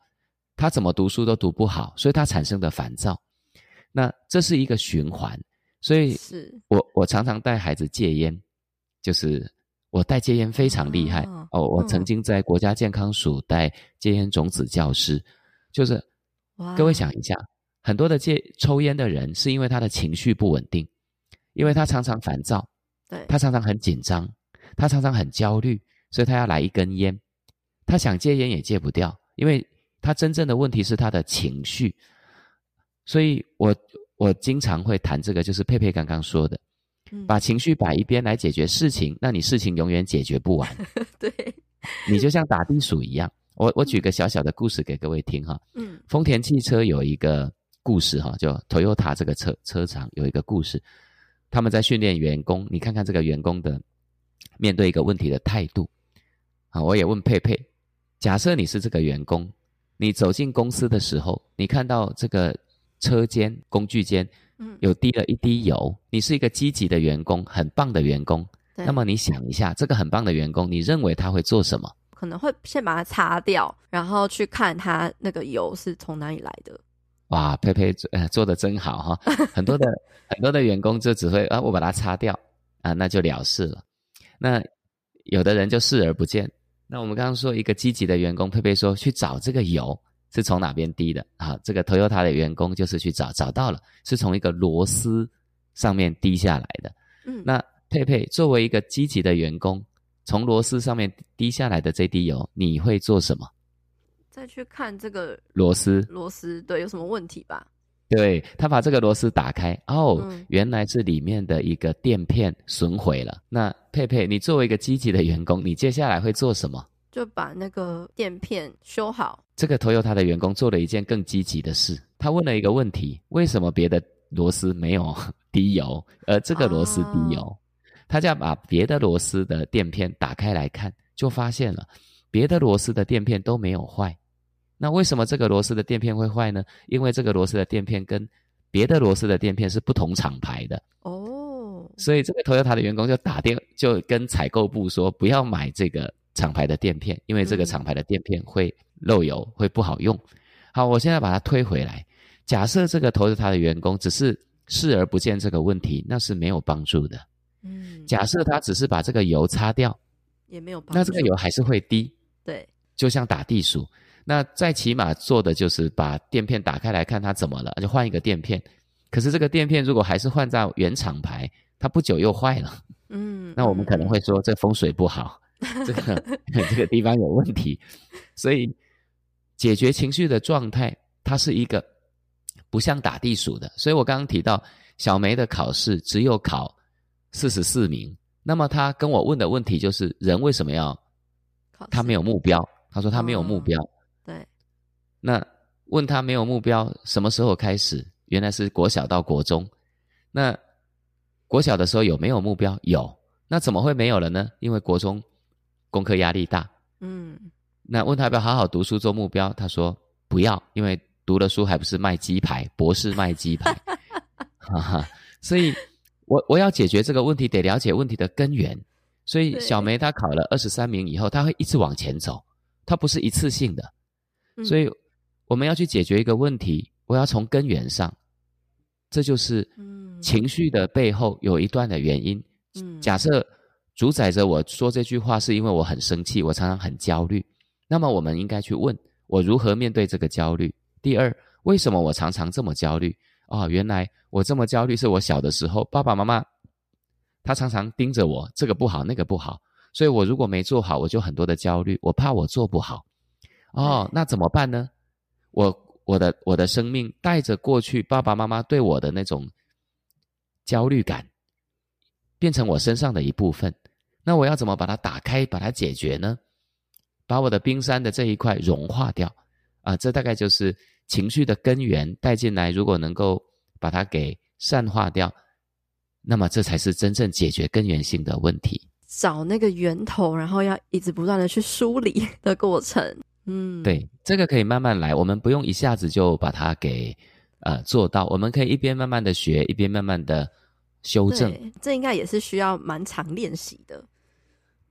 他怎么读书都读不好，所以他产生的烦躁。那这是一个循环，所以我我常常带孩子戒烟，就是我带戒烟非常厉害哦，哦。我曾经在国家健康署带戒烟种子教师，就是各位想一下，很多的戒抽烟的人是因为他的情绪不稳定，因为他常常烦躁，对，他常常很紧张，他常常很焦虑，所以他要来一根烟，他想戒烟也戒不掉，因为他真正的问题是他的情绪。所以我我经常会谈这个，就是佩佩刚刚说的，把情绪摆一边来解决事情，那你事情永远解决不完。[laughs] 对，你就像打地鼠一样。我我举个小小的故事给各位听哈。嗯。丰田汽车有一个故事哈，就 Toyota 这个车车厂有一个故事，他们在训练员工，你看看这个员工的面对一个问题的态度啊。我也问佩佩，假设你是这个员工，你走进公司的时候，你看到这个车间工具间，嗯，有滴了一滴油，你是一个积极的员工，很棒的员工，那么你想一下，这个很棒的员工，你认为他会做什么？可能会先把它擦掉，然后去看他那个油是从哪里来的。哇，佩佩做呃做的真好哈！[laughs] 很多的很多的员工就只会啊，我把它擦掉啊，那就了事了。那有的人就视而不见。那我们刚刚说一个积极的员工，佩佩说去找这个油是从哪边滴的啊？这个 Toyota 的员工就是去找，找到了，是从一个螺丝上面滴下来的。嗯，那佩佩作为一个积极的员工，从螺丝上面滴下来的这滴油，你会做什么？再去看这个螺丝，螺丝对，有什么问题吧？对，他把这个螺丝打开，哦，嗯、原来是里面的一个垫片损毁了。那佩佩，你作为一个积极的员工，你接下来会做什么？就把那个垫片修好。这个 Toyota 的员工做了一件更积极的事，他问了一个问题：为什么别的螺丝没有 [laughs] 滴油，而这个螺丝滴油？啊、他就要把别的螺丝的垫片打开来看，就发现了别的螺丝的垫片都没有坏。那为什么这个螺丝的垫片会坏呢？因为这个螺丝的垫片跟别的螺丝的垫片是不同厂牌的哦，所以这个 Toyota 的员工就打电就跟采购部说，不要买这个厂牌的垫片，因为这个厂牌的垫片会漏油，会不好用。好，我现在把它推回来。假设这个 Toyota 的员工只是视而不见这个问题，那是没有帮助的。嗯，假设他只是把这个油擦掉，也没有帮助，那这个油还是会滴。对，就像打地鼠。那再起码做的就是把垫片打开来看它怎么了，就换一个垫片。可是这个垫片如果还是换在原厂牌，它不久又坏了。嗯，那我们可能会说这风水不好，这个这个地方有问题。所以解决情绪的状态，它是一个不像打地鼠的。所以我刚刚提到小梅的考试只有考四十四名，那么他跟我问的问题就是：人为什么要？他没有目标。他说他没有目标。对，那问他没有目标，什么时候开始？原来是国小到国中。那国小的时候有没有目标？有。那怎么会没有了呢？因为国中功课压力大。嗯。那问他要不要好好读书做目标？他说不要，因为读了书还不是卖鸡排，博士卖鸡排。[laughs] 哈哈。所以我我要解决这个问题，得了解问题的根源。所以小梅她考了二十三名以后，她会一直往前走，她不是一次性的。所以，我们要去解决一个问题，我要从根源上，这就是情绪的背后有一段的原因。假设主宰着我说这句话是因为我很生气，我常常很焦虑，那么我们应该去问我如何面对这个焦虑。第二，为什么我常常这么焦虑？哦，原来我这么焦虑是我小的时候爸爸妈妈他常常盯着我，这个不好，那个不好，所以我如果没做好，我就很多的焦虑，我怕我做不好。哦，那怎么办呢？我我的我的生命带着过去爸爸妈妈对我的那种焦虑感，变成我身上的一部分。那我要怎么把它打开，把它解决呢？把我的冰山的这一块融化掉啊！这大概就是情绪的根源带进来。如果能够把它给善化掉，那么这才是真正解决根源性的问题。找那个源头，然后要一直不断的去梳理的过程。嗯，对，这个可以慢慢来，我们不用一下子就把它给呃做到，我们可以一边慢慢的学，一边慢慢的修正。这应该也是需要蛮长练习的。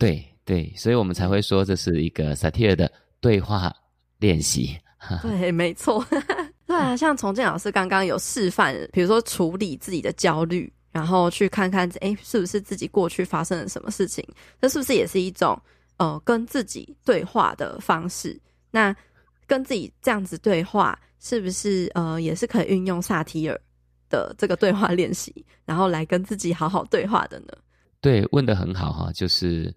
对对，所以我们才会说这是一个萨提尔的对话练习。对，没错。[laughs] 对啊，像重建老师刚刚有示范，比如说处理自己的焦虑，然后去看看，哎，是不是自己过去发生了什么事情？这是不是也是一种？呃，跟自己对话的方式，那跟自己这样子对话，是不是呃，也是可以运用萨提尔的这个对话练习，然后来跟自己好好对话的呢？对，问的很好哈，就是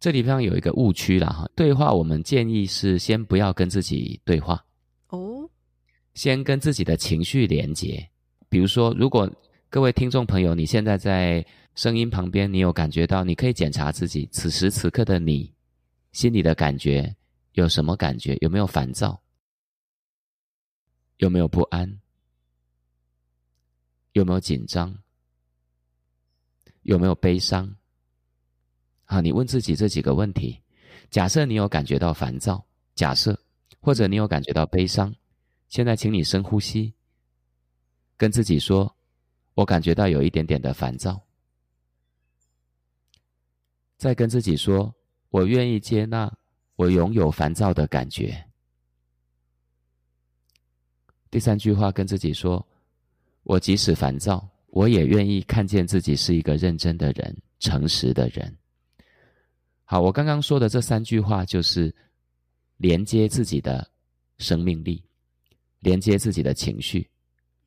这地方有一个误区啦哈。对话，我们建议是先不要跟自己对话哦，先跟自己的情绪连接。比如说，如果各位听众朋友，你现在在声音旁边，你有感觉到，你可以检查自己此时此刻的你。心里的感觉有什么感觉？有没有烦躁？有没有不安？有没有紧张？有没有悲伤？好，你问自己这几个问题。假设你有感觉到烦躁，假设或者你有感觉到悲伤，现在请你深呼吸，跟自己说：“我感觉到有一点点的烦躁。”再跟自己说：“我愿意接纳我拥有烦躁的感觉。”第三句话跟自己说：“我即使烦躁，我也愿意看见自己是一个认真的人，诚实的人。”好，我刚刚说的这三句话就是连接自己的生命力，连接自己的情绪。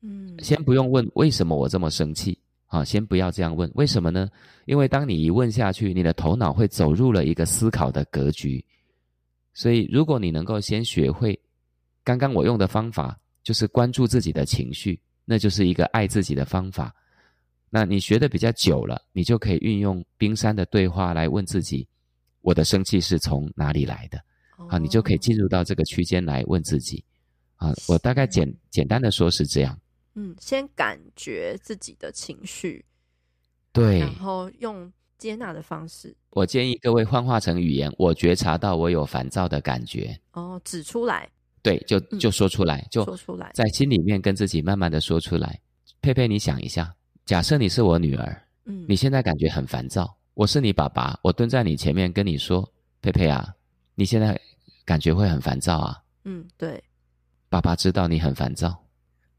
嗯，先不用问为什么我这么生气，啊，先不要这样问，为什么呢？因为当你一问下去，你的头脑会走入了一个思考的格局。所以，如果你能够先学会刚刚我用的方法，就是关注自己的情绪，那就是一个爱自己的方法。那你学的比较久了，你就可以运用冰山的对话来问自己。我的生气是从哪里来的？啊，你就可以进入到这个区间来问自己。啊，我大概简简单的说是这样。嗯，先感觉自己的情绪，对，然后用接纳的方式。我建议各位幻化成语言，我觉察到我有烦躁的感觉。哦，指出来。对，就就说出来，嗯、就说出来，在心里面跟自己慢慢的说出来。佩佩，你想一下，假设你是我女儿，嗯，你现在感觉很烦躁。我是你爸爸，我蹲在你前面跟你说：“佩佩啊，你现在感觉会很烦躁啊。”嗯，对。爸爸知道你很烦躁，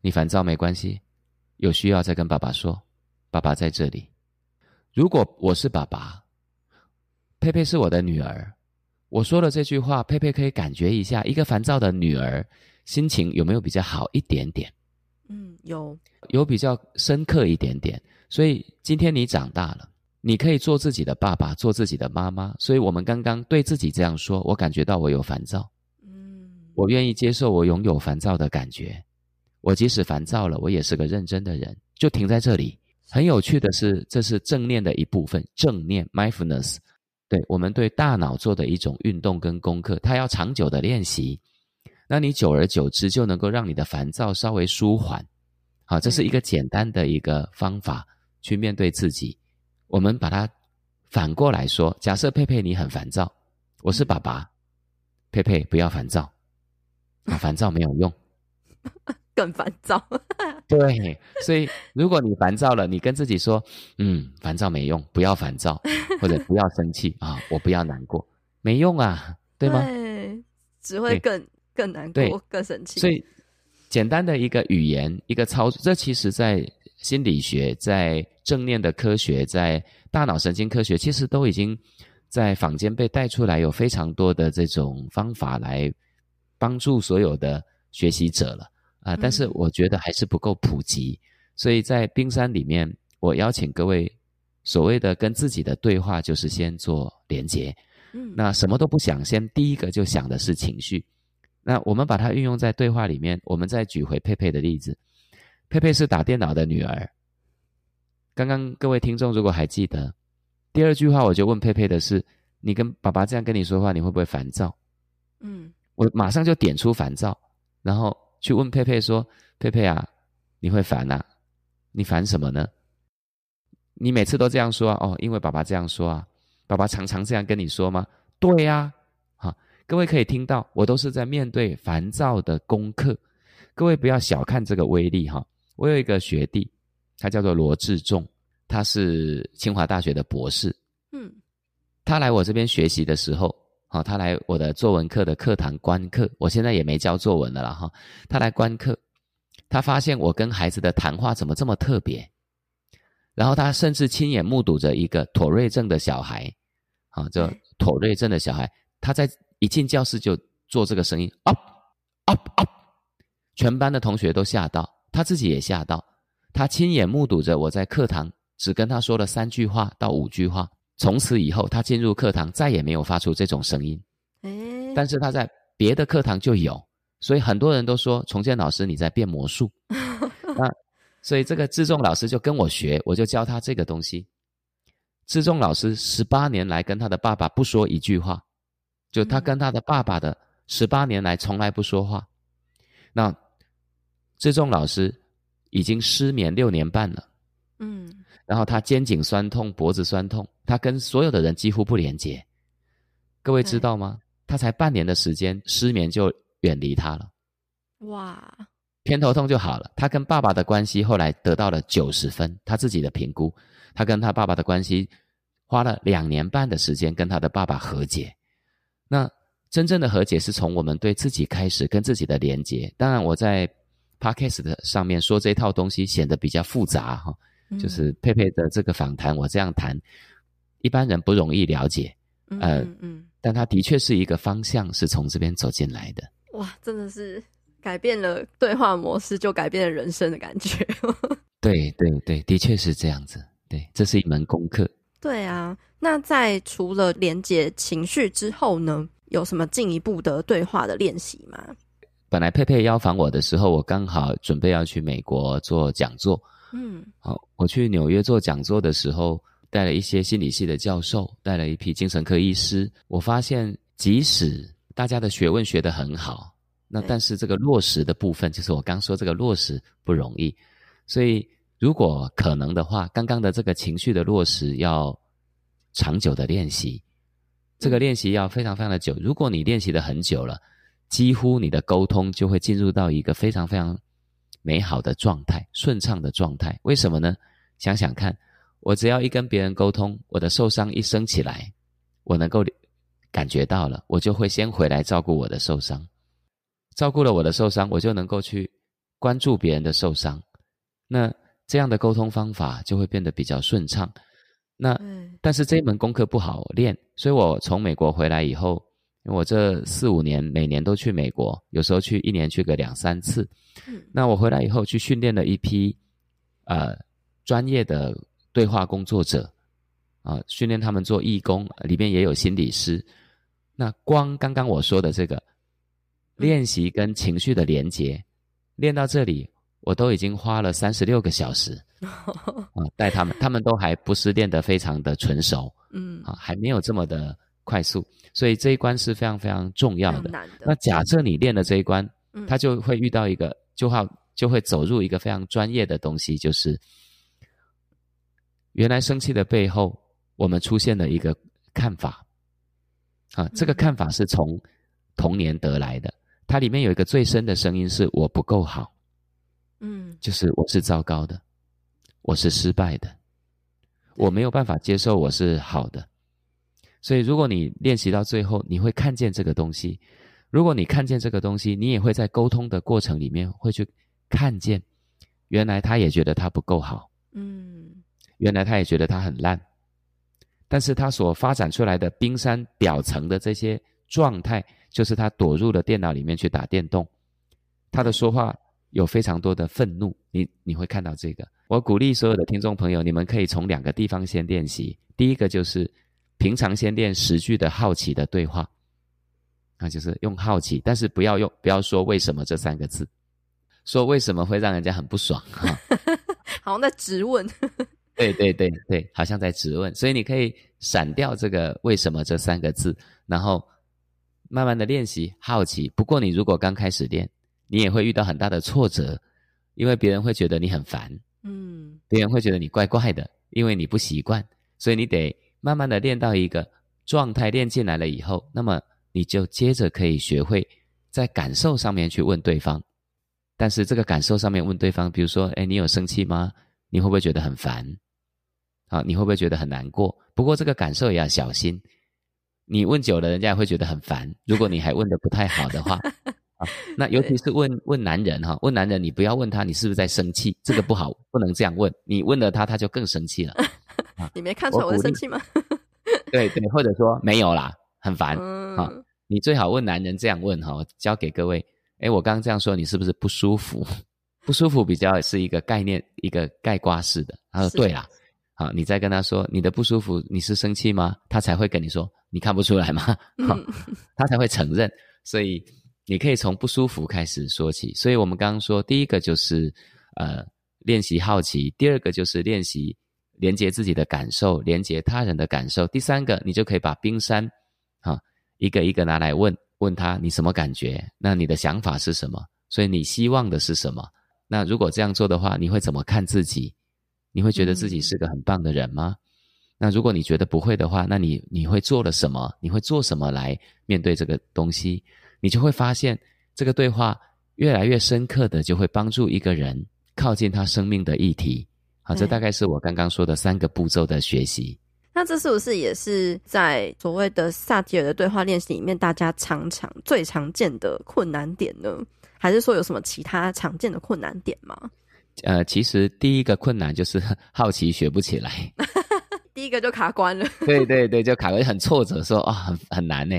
你烦躁没关系，有需要再跟爸爸说。爸爸在这里。如果我是爸爸，佩佩是我的女儿，我说了这句话，佩佩可以感觉一下，一个烦躁的女儿心情有没有比较好一点点？嗯，有，有比较深刻一点点。所以今天你长大了。你可以做自己的爸爸，做自己的妈妈。所以，我们刚刚对自己这样说：“我感觉到我有烦躁，嗯，我愿意接受我拥有烦躁的感觉。我即使烦躁了，我也是个认真的人。”就停在这里。很有趣的是，这是正念的一部分。正念 （mindfulness） 对我们对大脑做的一种运动跟功课，它要长久的练习。那你久而久之就能够让你的烦躁稍微舒缓。好，这是一个简单的一个方法去面对自己。我们把它反过来说，假设佩佩你很烦躁，我是爸爸，佩佩不要烦躁，啊，烦躁没有用，[laughs] 更烦躁。[laughs] 对，所以如果你烦躁了，你跟自己说，嗯，烦躁没用，不要烦躁，或者 [laughs] 不要生气啊，我不要难过，没用啊，[laughs] 对吗？对，只会更更难过，更生气。所以简单的一个语言，一个操作，这其实在。心理学在正念的科学，在大脑神经科学，其实都已经在坊间被带出来，有非常多的这种方法来帮助所有的学习者了啊、呃！但是我觉得还是不够普及，所以在冰山里面，我邀请各位所谓的跟自己的对话，就是先做连接。嗯，那什么都不想，先第一个就想的是情绪。那我们把它运用在对话里面，我们再举回佩佩的例子。佩佩是打电脑的女儿。刚刚各位听众如果还记得，第二句话我就问佩佩的是：你跟爸爸这样跟你说话，你会不会烦躁？嗯，我马上就点出烦躁，然后去问佩佩说：佩佩啊，你会烦啊？你烦什么呢？你每次都这样说啊？哦，因为爸爸这样说啊。爸爸常常这样跟你说吗？对呀。好，各位可以听到，我都是在面对烦躁的功课。各位不要小看这个威力哈。我有一个学弟，他叫做罗志仲，他是清华大学的博士。嗯，他来我这边学习的时候，好，他来我的作文课的课堂观课。我现在也没教作文了啦哈。他来观课，他发现我跟孩子的谈话怎么这么特别，然后他甚至亲眼目睹着一个妥瑞症的小孩，啊，这妥瑞症的小孩，他在一进教室就做这个声音，up up up，全班的同学都吓到。他自己也吓到，他亲眼目睹着我在课堂只跟他说了三句话到五句话，从此以后他进入课堂再也没有发出这种声音。诶，但是他在别的课堂就有，所以很多人都说重建老师你在变魔术。[laughs] 那所以这个志仲老师就跟我学，我就教他这个东西。志仲老师十八年来跟他的爸爸不说一句话，就他跟他的爸爸的十八年来从来不说话。那。志仲老师已经失眠六年半了，嗯，然后他肩颈酸痛、脖子酸痛，他跟所有的人几乎不连接。各位知道吗？他才半年的时间，失眠就远离他了。哇，偏头痛就好了。他跟爸爸的关系后来得到了九十分，他自己的评估。他跟他爸爸的关系花了两年半的时间跟他的爸爸和解。那真正的和解是从我们对自己开始，跟自己的连接。当然，我在 Podcast 的上面说这套东西显得比较复杂哈，就是佩佩的这个访谈，我这样谈，一般人不容易了解。呃，嗯嗯，但他的确是一个方向，是从这边走进来的。哇，真的是改变了对话模式，就改变了人生的感觉。[laughs] 对对对，的确是这样子。对，这是一门功课。对啊，那在除了连接情绪之后呢，有什么进一步的对话的练习吗？本来佩佩邀访我的时候，我刚好准备要去美国做讲座。嗯，好，我去纽约做讲座的时候，带了一些心理系的教授，带了一批精神科医师。我发现，即使大家的学问学得很好，那但是这个落实的部分，就是我刚说这个落实不容易。所以，如果可能的话，刚刚的这个情绪的落实要长久的练习，这个练习要非常非常的久。如果你练习的很久了，几乎你的沟通就会进入到一个非常非常美好的状态，顺畅的状态。为什么呢？想想看。我只要一跟别人沟通，我的受伤一升起来，我能够感觉到了，我就会先回来照顾我的受伤，照顾了我的受伤，我就能够去关注别人的受伤，那这样的沟通方法就会变得比较顺畅。那但是这一门功课不好练，所以我从美国回来以后，因为我这四五年每年都去美国，有时候去一年去个两三次。那我回来以后去训练了一批呃专业的。对话工作者，啊，训练他们做义工，里面也有心理师。那光刚刚我说的这个练习跟情绪的连接，练到这里，我都已经花了三十六个小时 [laughs] 啊，带他们，他们都还不是练得非常的纯熟，[laughs] 嗯，啊，还没有这么的快速，所以这一关是非常非常重要的。那假设你练了这一关，他就会遇到一个，就好就会走入一个非常专业的东西，就是。原来生气的背后，我们出现了一个看法，啊，这个看法是从童年得来的。它里面有一个最深的声音是“我不够好”，嗯，就是我是糟糕的，我是失败的，我没有办法接受我是好的。所以，如果你练习到最后，你会看见这个东西。如果你看见这个东西，你也会在沟通的过程里面会去看见，原来他也觉得他不够好，嗯。原来他也觉得他很烂，但是他所发展出来的冰山表层的这些状态，就是他躲入了电脑里面去打电动。他的说话有非常多的愤怒，你你会看到这个。我鼓励所有的听众朋友，你们可以从两个地方先练习。第一个就是平常先练十句的好奇的对话，那就是用好奇，但是不要用不要说为什么这三个字，说为什么会让人家很不爽哈，[laughs] 好像在质问。对对对对，好像在质问，所以你可以闪掉这个“为什么”这三个字，然后慢慢的练习好奇。不过你如果刚开始练，你也会遇到很大的挫折，因为别人会觉得你很烦，嗯，别人会觉得你怪怪的，因为你不习惯，所以你得慢慢的练到一个状态，练进来了以后，那么你就接着可以学会在感受上面去问对方，但是这个感受上面问对方，比如说，哎，你有生气吗？你会不会觉得很烦？啊，你会不会觉得很难过？不过这个感受也要小心。你问久了，人家也会觉得很烦。如果你还问得不太好的话，[laughs] 啊，那尤其是问问男人哈，问男人，你不要问他你是不是在生气，这个不好，[laughs] 不能这样问。你问了他，他就更生气了。[laughs] 你没看出来我在生气吗？对对，或者说没有啦，很烦。啊，你最好问男人这样问哈，我教给各位。诶，我刚刚这样说，你是不是不舒服？不舒服比较是一个概念，一个概括式的。他说对啦。好，你再跟他说你的不舒服，你是生气吗？他才会跟你说，你看不出来吗？好，他才会承认。所以你可以从不舒服开始说起。所以我们刚刚说，第一个就是呃练习好奇，第二个就是练习连接自己的感受，连接他人的感受。第三个，你就可以把冰山啊一个一个拿来问问他，你什么感觉？那你的想法是什么？所以你希望的是什么？那如果这样做的话，你会怎么看自己？你会觉得自己是个很棒的人吗？嗯、那如果你觉得不会的话，那你你会做了什么？你会做什么来面对这个东西？你就会发现，这个对话越来越深刻的，就会帮助一个人靠近他生命的议题。好，这大概是我刚刚说的三个步骤的学习。那这是不是也是在所谓的萨提尔的对话练习里面，大家常常最常见的困难点呢？还是说有什么其他常见的困难点吗？呃，其实第一个困难就是 [laughs] 好奇学不起来，[laughs] 第一个就卡关了。对对对，就卡关，很挫折，说啊、哦，很很难呢。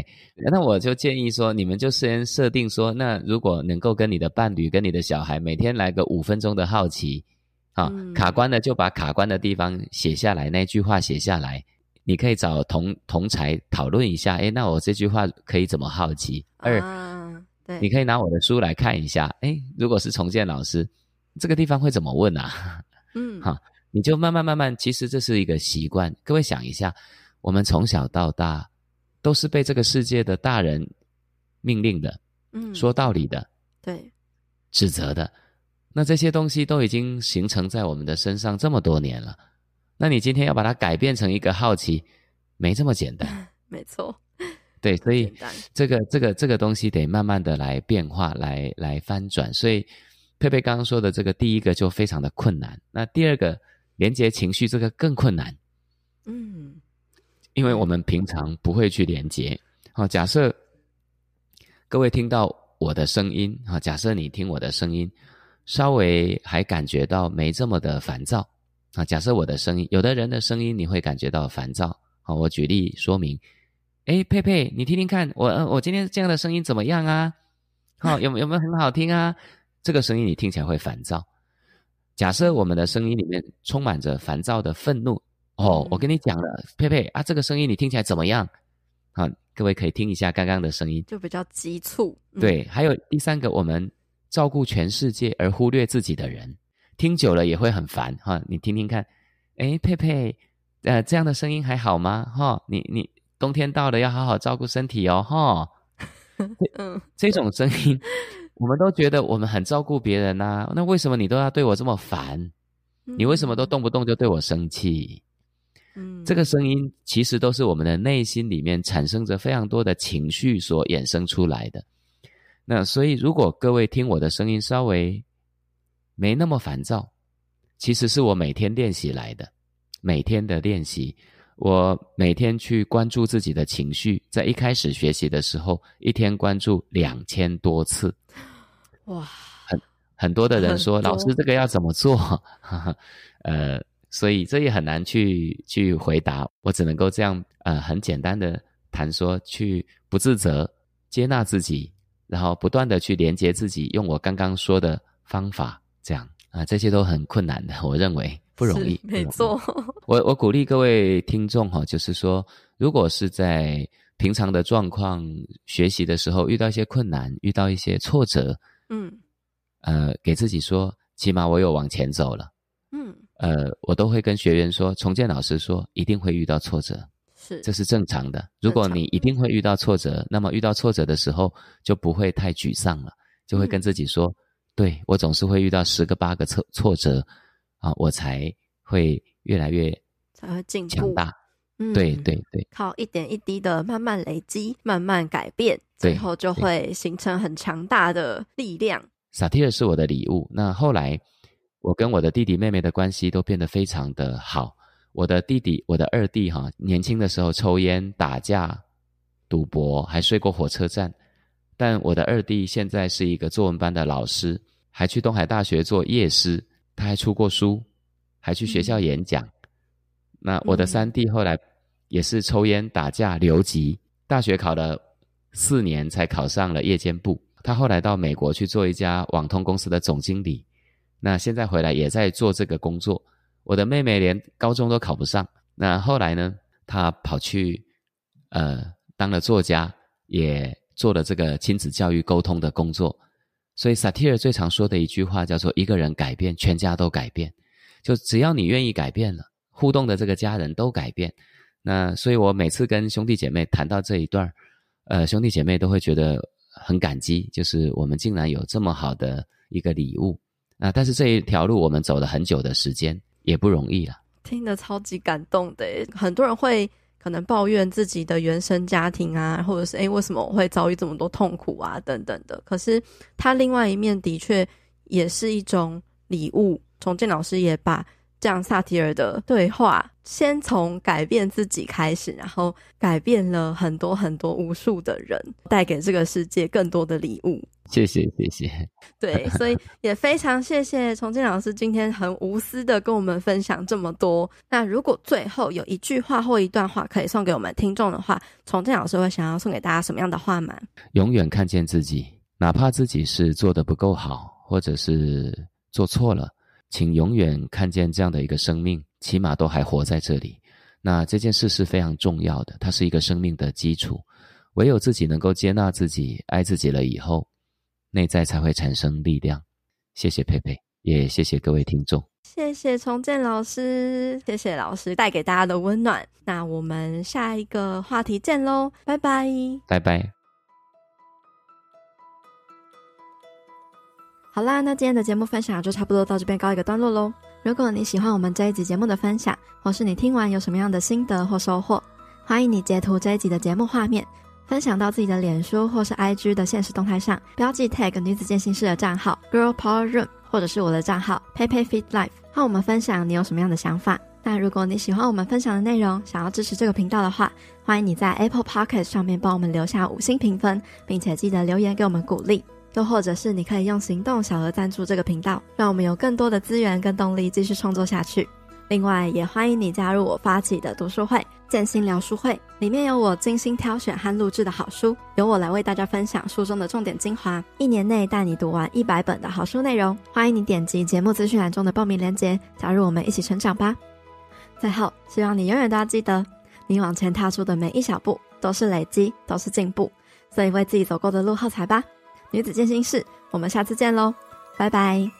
那我就建议说，你们就先设定说，那如果能够跟你的伴侣、跟你的小孩每天来个五分钟的好奇，啊、嗯，卡关的就把卡关的地方写下来，那句话写下来，你可以找同同才讨论一下。哎，那我这句话可以怎么好奇？二，啊、对，你可以拿我的书来看一下。哎，如果是重建老师。这个地方会怎么问啊？[laughs] [laughs] 嗯，哈，你就慢慢慢慢，其实这是一个习惯。各位想一下，我们从小到大都是被这个世界的大人命令的，嗯，说道理的，对，指责的，那这些东西都已经形成在我们的身上这么多年了。那你今天要把它改变成一个好奇，没这么简单。[laughs] 没错，对，所以这个这个这个东西得慢慢的来变化，来来翻转，所以。佩佩刚刚说的这个第一个就非常的困难，那第二个连接情绪这个更困难，嗯，因为我们平常不会去连接。好，假设各位听到我的声音，好，假设你听我的声音，稍微还感觉到没这么的烦躁，啊，假设我的声音，有的人的声音你会感觉到烦躁，好，我举例说明，诶，佩佩，你听听看，我我今天这样的声音怎么样啊？好，有有没有很好听啊？这个声音你听起来会烦躁。假设我们的声音里面充满着烦躁的愤怒，哦，我跟你讲了，佩佩啊，这个声音你听起来怎么样？好，各位可以听一下刚刚的声音，就比较急促。对，还有第三个，我们照顾全世界而忽略自己的人，听久了也会很烦哈。你听听看，诶，佩佩，呃，这样的声音还好吗？哈，你你冬天到了要好好照顾身体哦，哈。[laughs] 嗯，这种声音。我们都觉得我们很照顾别人呐，那为什么你都要对我这么烦？你为什么都动不动就对我生气？嗯，这个声音其实都是我们的内心里面产生着非常多的情绪所衍生出来的。那所以，如果各位听我的声音稍微没那么烦躁，其实是我每天练习来的，每天的练习。我每天去关注自己的情绪，在一开始学习的时候，一天关注两千多次，哇，很很多的人说，[laughs] 老师这个要怎么做？[laughs] 呃，所以这也很难去去回答，我只能够这样，呃，很简单的谈说，去不自责，接纳自己，然后不断的去连接自己，用我刚刚说的方法，这样啊，呃，这些都很困难的，我认为。不容易，没错。[laughs] 我我鼓励各位听众哈，就是说，如果是在平常的状况学习的时候遇到一些困难，遇到一些挫折，嗯，呃，给自己说，起码我有往前走了，嗯，呃，我都会跟学员说，重建老师说，一定会遇到挫折，是，这是正常的。如果你一定会遇到挫折，那么遇到挫折的时候就不会太沮丧了，就会跟自己说，嗯、对，我总是会遇到十个八个挫挫折。啊，我才会越来越才会进步强大。嗯，对对对，靠一点一滴的慢慢累积，慢慢改变，最后就会形成很强大的力量。萨提尔是我的礼物。那后来，我跟我的弟弟妹妹的关系都变得非常的好。我的弟弟，我的二弟哈，年轻的时候抽烟、打架、赌博，还睡过火车站。但我的二弟现在是一个作文班的老师，还去东海大学做夜师。他还出过书，还去学校演讲。嗯、那我的三弟后来也是抽烟、打架、留级，大学考了四年才考上了夜间部。他后来到美国去做一家网通公司的总经理，那现在回来也在做这个工作。我的妹妹连高中都考不上，那后来呢，她跑去呃当了作家，也做了这个亲子教育沟通的工作。所以萨提尔最常说的一句话叫做“一个人改变，全家都改变”。就只要你愿意改变了，互动的这个家人都改变。那所以我每次跟兄弟姐妹谈到这一段，呃，兄弟姐妹都会觉得很感激，就是我们竟然有这么好的一个礼物，啊，但是这一条路我们走了很久的时间，也不容易了。听得超级感动的，很多人会可能抱怨自己的原生家庭啊，或者是诶，为什么我会遭遇这么多痛苦啊，等等的。可是他另外一面的确也是一种礼物。崇建老师也把这样萨提尔的对话，先从改变自己开始，然后改变了很多很多无数的人，带给这个世界更多的礼物。谢谢，谢谢。[laughs] 对，所以也非常谢谢崇庆老师今天很无私的跟我们分享这么多。那如果最后有一句话或一段话可以送给我们听众的话，崇庆老师会想要送给大家什么样的话吗？永远看见自己，哪怕自己是做的不够好，或者是做错了，请永远看见这样的一个生命，起码都还活在这里。那这件事是非常重要的，它是一个生命的基础。唯有自己能够接纳自己、爱自己了以后。内在才会产生力量。谢谢佩佩，也谢谢各位听众。谢谢重建老师，谢谢老师带给大家的温暖。那我们下一个话题见喽，拜拜，拜拜。好啦，那今天的节目分享就差不多到这边告一个段落喽。如果你喜欢我们这一集节目的分享，或是你听完有什么样的心得或收获，欢迎你截图这一集的节目画面。分享到自己的脸书或是 IG 的现实动态上，标记 tag 女子健心室的账号 Girl Power Room，或者是我的账号 Pepe Fit Life，和我们分享你有什么样的想法。那如果你喜欢我们分享的内容，想要支持这个频道的话，欢迎你在 Apple Podcast 上面帮我们留下五星评分，并且记得留言给我们鼓励。又或者是你可以用行动小额赞助这个频道，让我们有更多的资源跟动力继续创作下去。另外，也欢迎你加入我发起的读书会——建心聊书会，里面有我精心挑选和录制的好书，由我来为大家分享书中的重点精华，一年内带你读完一百本的好书内容。欢迎你点击节目资讯栏中的报名链接，加入我们一起成长吧。最后，希望你永远都要记得，你往前踏出的每一小步都是累积，都是进步，所以为自己走过的路喝彩吧。女子健心室，我们下次见喽，拜拜。